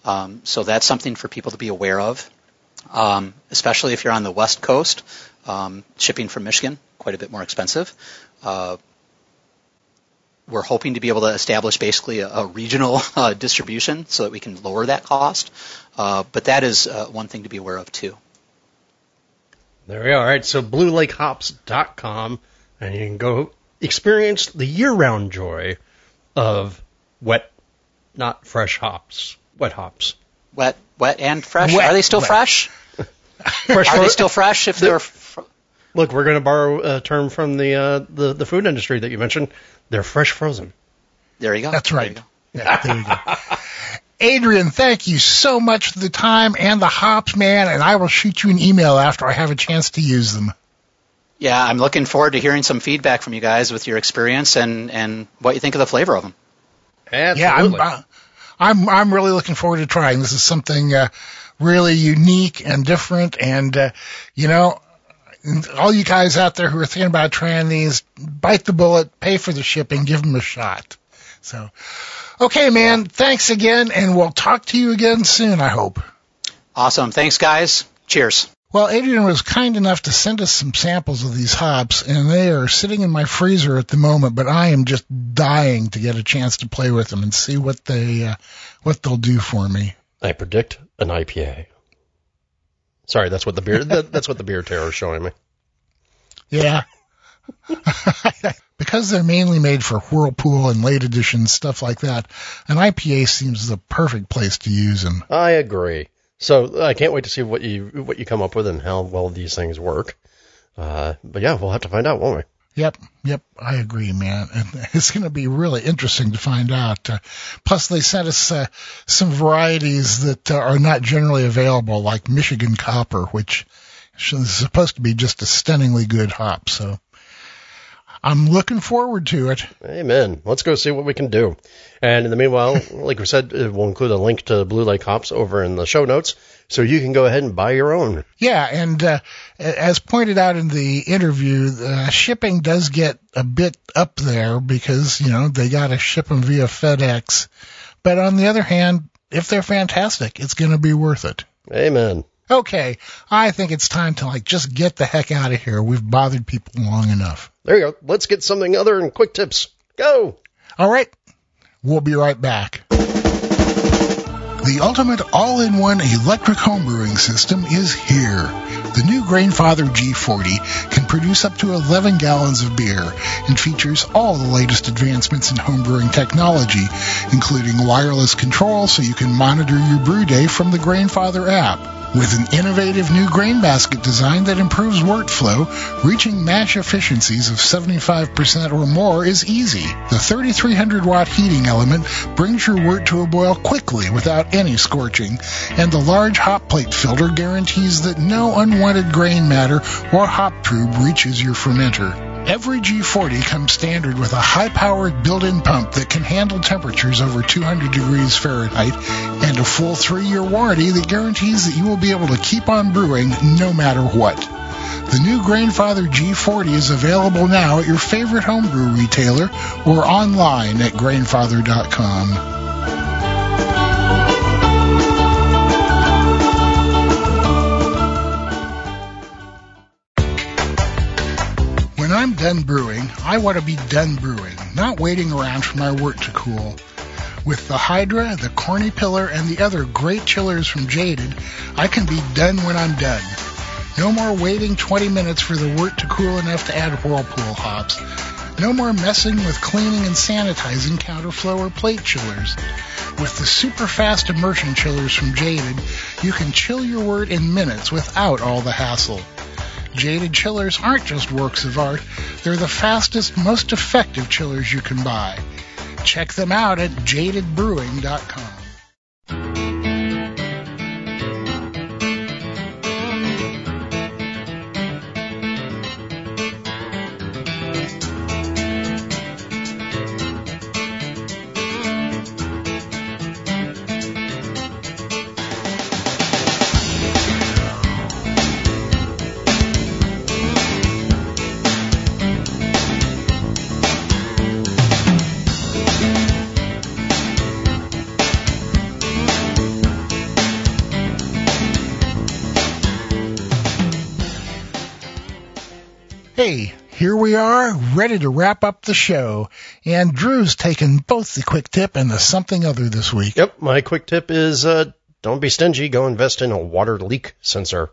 Um, so that's something for people to be aware of, um, especially if you're on the West Coast. Um, shipping from Michigan quite a bit more expensive. Uh, we're hoping to be able to establish basically a, a regional uh, distribution so that we can lower that cost. Uh, but that is uh, one thing to be aware of too. There we go. All right. So bluelakehops.com and you can go experience the year-round joy of wet, not fresh hops, wet hops. Wet, wet and fresh. Wet, Are they still wet. fresh? fresh Are they still fresh if they're? Fr- Look, we're going to borrow a term from the, uh, the the food industry that you mentioned. They're fresh frozen. There you go. That's right. Yeah, there you go. Adrian, thank you so much for the time and the hops, man, and I will shoot you an email after I have a chance to use them. Yeah, I'm looking forward to hearing some feedback from you guys with your experience and, and what you think of the flavor of them. Absolutely. Yeah, I'm, uh, I'm, I'm really looking forward to trying. This is something, uh, really unique and different. And, uh, you know, all you guys out there who are thinking about trying these, bite the bullet, pay for the shipping, give them a shot. So, okay, man, thanks again, and we'll talk to you again soon, I hope. Awesome. Thanks, guys. Cheers. Well, Adrian was kind enough to send us some samples of these hops, and they are sitting in my freezer at the moment. But I am just dying to get a chance to play with them and see what they uh, what they'll do for me. I predict an IPA. Sorry, that's what the beer that, that's what the beer tarot is showing me. Yeah. because they're mainly made for Whirlpool and late editions, stuff like that, an IPA seems the perfect place to use them. I agree. So I can't wait to see what you what you come up with and how well these things work. Uh, but yeah, we'll have to find out, won't we? Yep, yep, I agree, man. And it's going to be really interesting to find out. Uh, plus, they sent us uh, some varieties that uh, are not generally available, like Michigan Copper, which is supposed to be just a stunningly good hop. So I'm looking forward to it. Amen. Let's go see what we can do. And in the meanwhile, like we said, we'll include a link to Blue Lake Hops over in the show notes so you can go ahead and buy your own. Yeah, and uh, as pointed out in the interview, uh, shipping does get a bit up there because, you know, they got to ship them via FedEx. But on the other hand, if they're fantastic, it's going to be worth it. Amen. Okay, I think it's time to like just get the heck out of here. We've bothered people long enough. There you go. Let's get something other than quick tips. Go. All right. We'll be right back. The ultimate all-in-one electric homebrewing system is here. The new Grainfather G40 can produce up to 11 gallons of beer and features all the latest advancements in homebrewing technology, including wireless control so you can monitor your brew day from the Grainfather app. With an innovative new grain basket design that improves workflow, reaching mash efficiencies of 75% or more is easy. The 3300 watt heating element brings your wort to a boil quickly without any scorching, and the large hop plate filter guarantees that no unwanted grain matter or hop trub reaches your fermenter. Every G40 comes standard with a high-powered built-in pump that can handle temperatures over 200 degrees Fahrenheit and a full three-year warranty that guarantees that you will be able to keep on brewing no matter what. The new Grainfather G40 is available now at your favorite homebrew retailer or online at grainfather.com. done brewing, I want to be done brewing, not waiting around for my wort to cool. With the Hydra, the Corny Pillar, and the other great chillers from Jaded, I can be done when I'm done. No more waiting 20 minutes for the wort to cool enough to add Whirlpool hops. No more messing with cleaning and sanitizing counterflow or plate chillers. With the super fast immersion chillers from Jaded, you can chill your wort in minutes without all the hassle. Jaded chillers aren't just works of art, they're the fastest, most effective chillers you can buy. Check them out at jadedbrewing.com. we are, ready to wrap up the show. And Drew's taken both the quick tip and the something other this week. Yep, my quick tip is uh, don't be stingy. Go invest in a water leak sensor.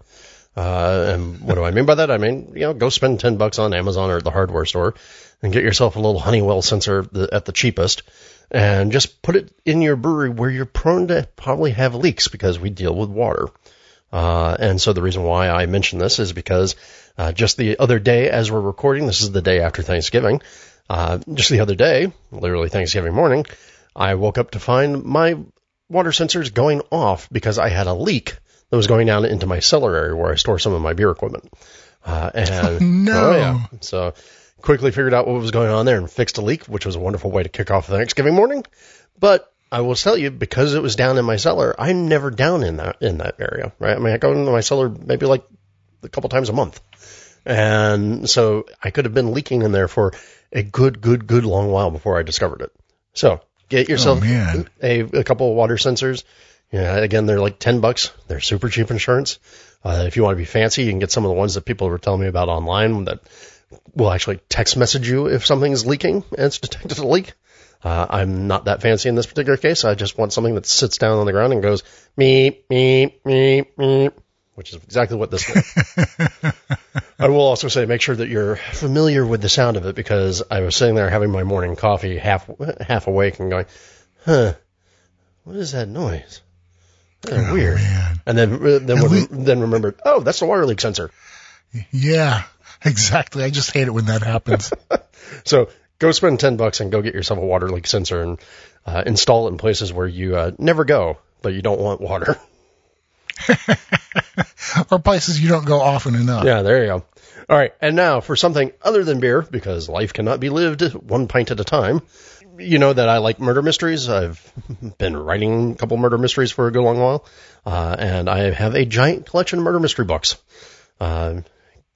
Uh, and what do I mean by that? I mean, you know, go spend 10 bucks on Amazon or the hardware store and get yourself a little Honeywell sensor at the cheapest and just put it in your brewery where you're prone to probably have leaks because we deal with water. Uh, and so the reason why I mention this is because uh, just the other day, as we're recording, this is the day after Thanksgiving. Uh, just the other day, literally Thanksgiving morning, I woke up to find my water sensors going off because I had a leak that was going down into my cellar area where I store some of my beer equipment. Uh, and no. oh yeah, so quickly figured out what was going on there and fixed a leak, which was a wonderful way to kick off Thanksgiving morning. But I will tell you, because it was down in my cellar, I'm never down in that in that area, right? I mean, I go into my cellar maybe like a couple times a month. And so I could have been leaking in there for a good, good, good long while before I discovered it. So get yourself oh, a, a couple of water sensors. Yeah, again, they're like 10 bucks. They're super cheap insurance. Uh, if you want to be fancy, you can get some of the ones that people were telling me about online that will actually text message you if something's leaking and it's detected a leak. Uh, I'm not that fancy in this particular case. I just want something that sits down on the ground and goes meep, meep, meep, meep which is exactly what this is. I will also say make sure that you're familiar with the sound of it because I was sitting there having my morning coffee half half awake and going, huh, what is that noise? Oh, weird. Man. And then then and we, then remembered, oh, that's the water leak sensor. Yeah, exactly. I just hate it when that happens. so go spend ten bucks and go get yourself a water leak sensor and uh, install it in places where you uh, never go, but you don't want water. or places you don't go often enough. Yeah, there you go. All right, and now for something other than beer, because life cannot be lived one pint at a time. You know that I like murder mysteries. I've been writing a couple murder mysteries for a good long while, uh, and I have a giant collection of murder mystery books. Uh,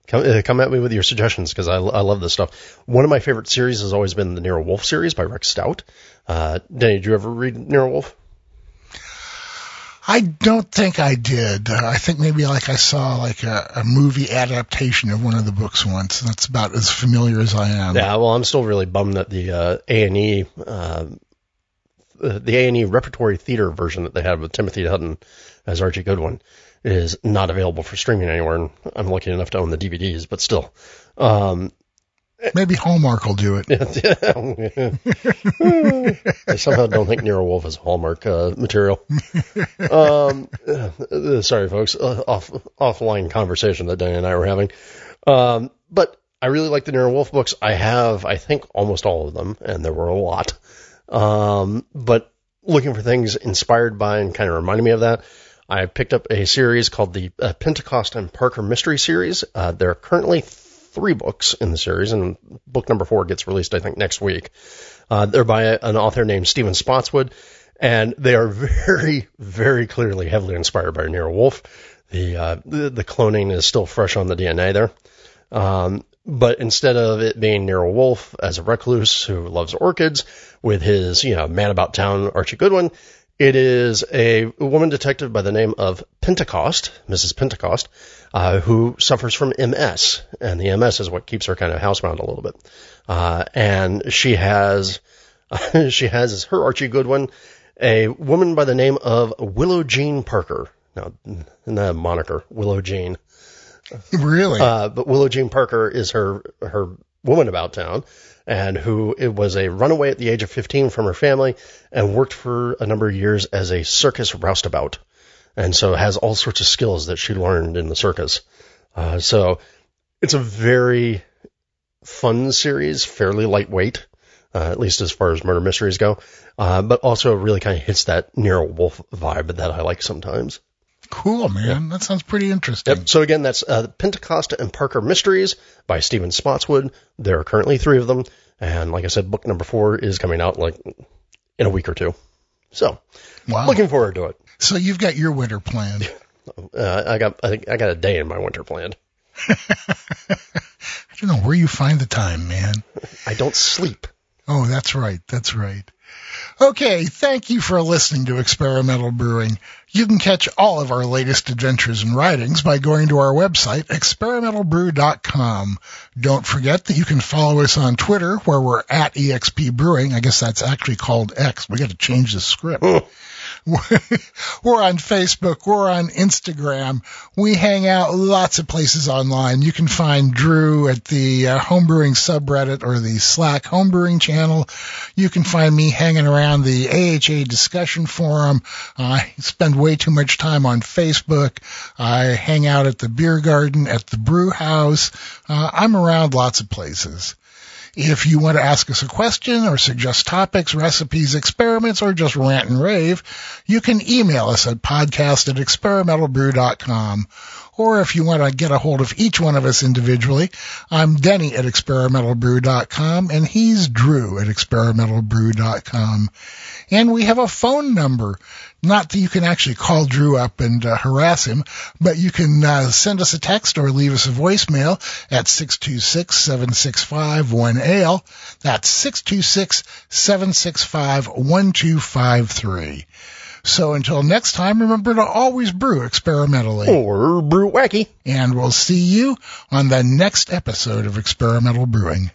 come, uh, come at me with your suggestions because I, I love this stuff. One of my favorite series has always been the Nero Wolfe series by Rex Stout. Uh, Denny, did you ever read Nero Wolfe? I don't think I did. Uh, I think maybe like I saw like a, a, movie adaptation of one of the books once. And That's about as familiar as I am. Yeah, well, I'm still really bummed that the uh, A and E, uh, the A and E repertory theater version that they had with Timothy Hutton as Archie Goodwin is not available for streaming anywhere. And I'm lucky enough to own the DVDs, but still. Um, Maybe Hallmark will do it. I somehow don't think Nero Wolfe is Hallmark uh, material. Um, uh, sorry, folks. Uh, off offline conversation that Denny and I were having. Um, but I really like the Nero Wolfe books. I have, I think, almost all of them, and there were a lot. Um, but looking for things inspired by and kind of reminding me of that, I picked up a series called the uh, Pentecost and Parker Mystery Series. Uh, there are currently three books in the series, and book number four gets released, I think, next week. Uh, they're by a, an author named Stephen Spotswood, and they are very, very clearly heavily inspired by Nero Wolfe. The, uh, the, the cloning is still fresh on the DNA there. Um, but instead of it being Nero Wolfe as a recluse who loves orchids with his, you know, man about town Archie Goodwin, it is a woman detective by the name of Pentecost, Mrs. Pentecost, uh, who suffers from MS, and the MS is what keeps her kind of housebound a little bit. Uh, and she has, she has as her Archie Goodwin, a woman by the name of Willow Jean Parker. Now, the moniker, Willow Jean. Really? Uh, but Willow Jean Parker is her her woman about town, and who it was a runaway at the age of 15 from her family and worked for a number of years as a circus roustabout. And so has all sorts of skills that she learned in the circus. Uh, so it's a very fun series, fairly lightweight, uh, at least as far as murder mysteries go, uh, but also really kind of hits that Nero Wolfe vibe that I like sometimes. Cool, man. Yeah. That sounds pretty interesting. Yep. So again, that's uh, Pentecost and Parker Mysteries by Stephen Spotswood. There are currently three of them, and like I said, book number four is coming out like in a week or two. So, wow. looking forward to it. So you've got your winter planned. Uh, I got I think I got a day in my winter planned. I don't know where you find the time, man. I don't sleep. Oh, that's right. That's right. Okay, thank you for listening to Experimental Brewing. You can catch all of our latest adventures and writings by going to our website, experimentalbrew.com. Don't forget that you can follow us on Twitter, where we're at EXP Brewing. I guess that's actually called X. We got to change the script. We're on Facebook. We're on Instagram. We hang out lots of places online. You can find Drew at the uh, homebrewing subreddit or the Slack homebrewing channel. You can find me hanging around the AHA discussion forum. I spend way too much time on Facebook. I hang out at the beer garden, at the brew house. Uh, I'm around lots of places. If you want to ask us a question or suggest topics, recipes, experiments, or just rant and rave, you can email us at podcast at experimentalbrew.com. Or if you want to get a hold of each one of us individually, I'm Denny at experimentalbrew.com and he's Drew at experimentalbrew.com. And we have a phone number. Not that you can actually call Drew up and uh, harass him, but you can uh, send us a text or leave us a voicemail at 626-765-1AIL. That's 626-765-1253. So until next time, remember to always brew experimentally. Or brew wacky. And we'll see you on the next episode of Experimental Brewing.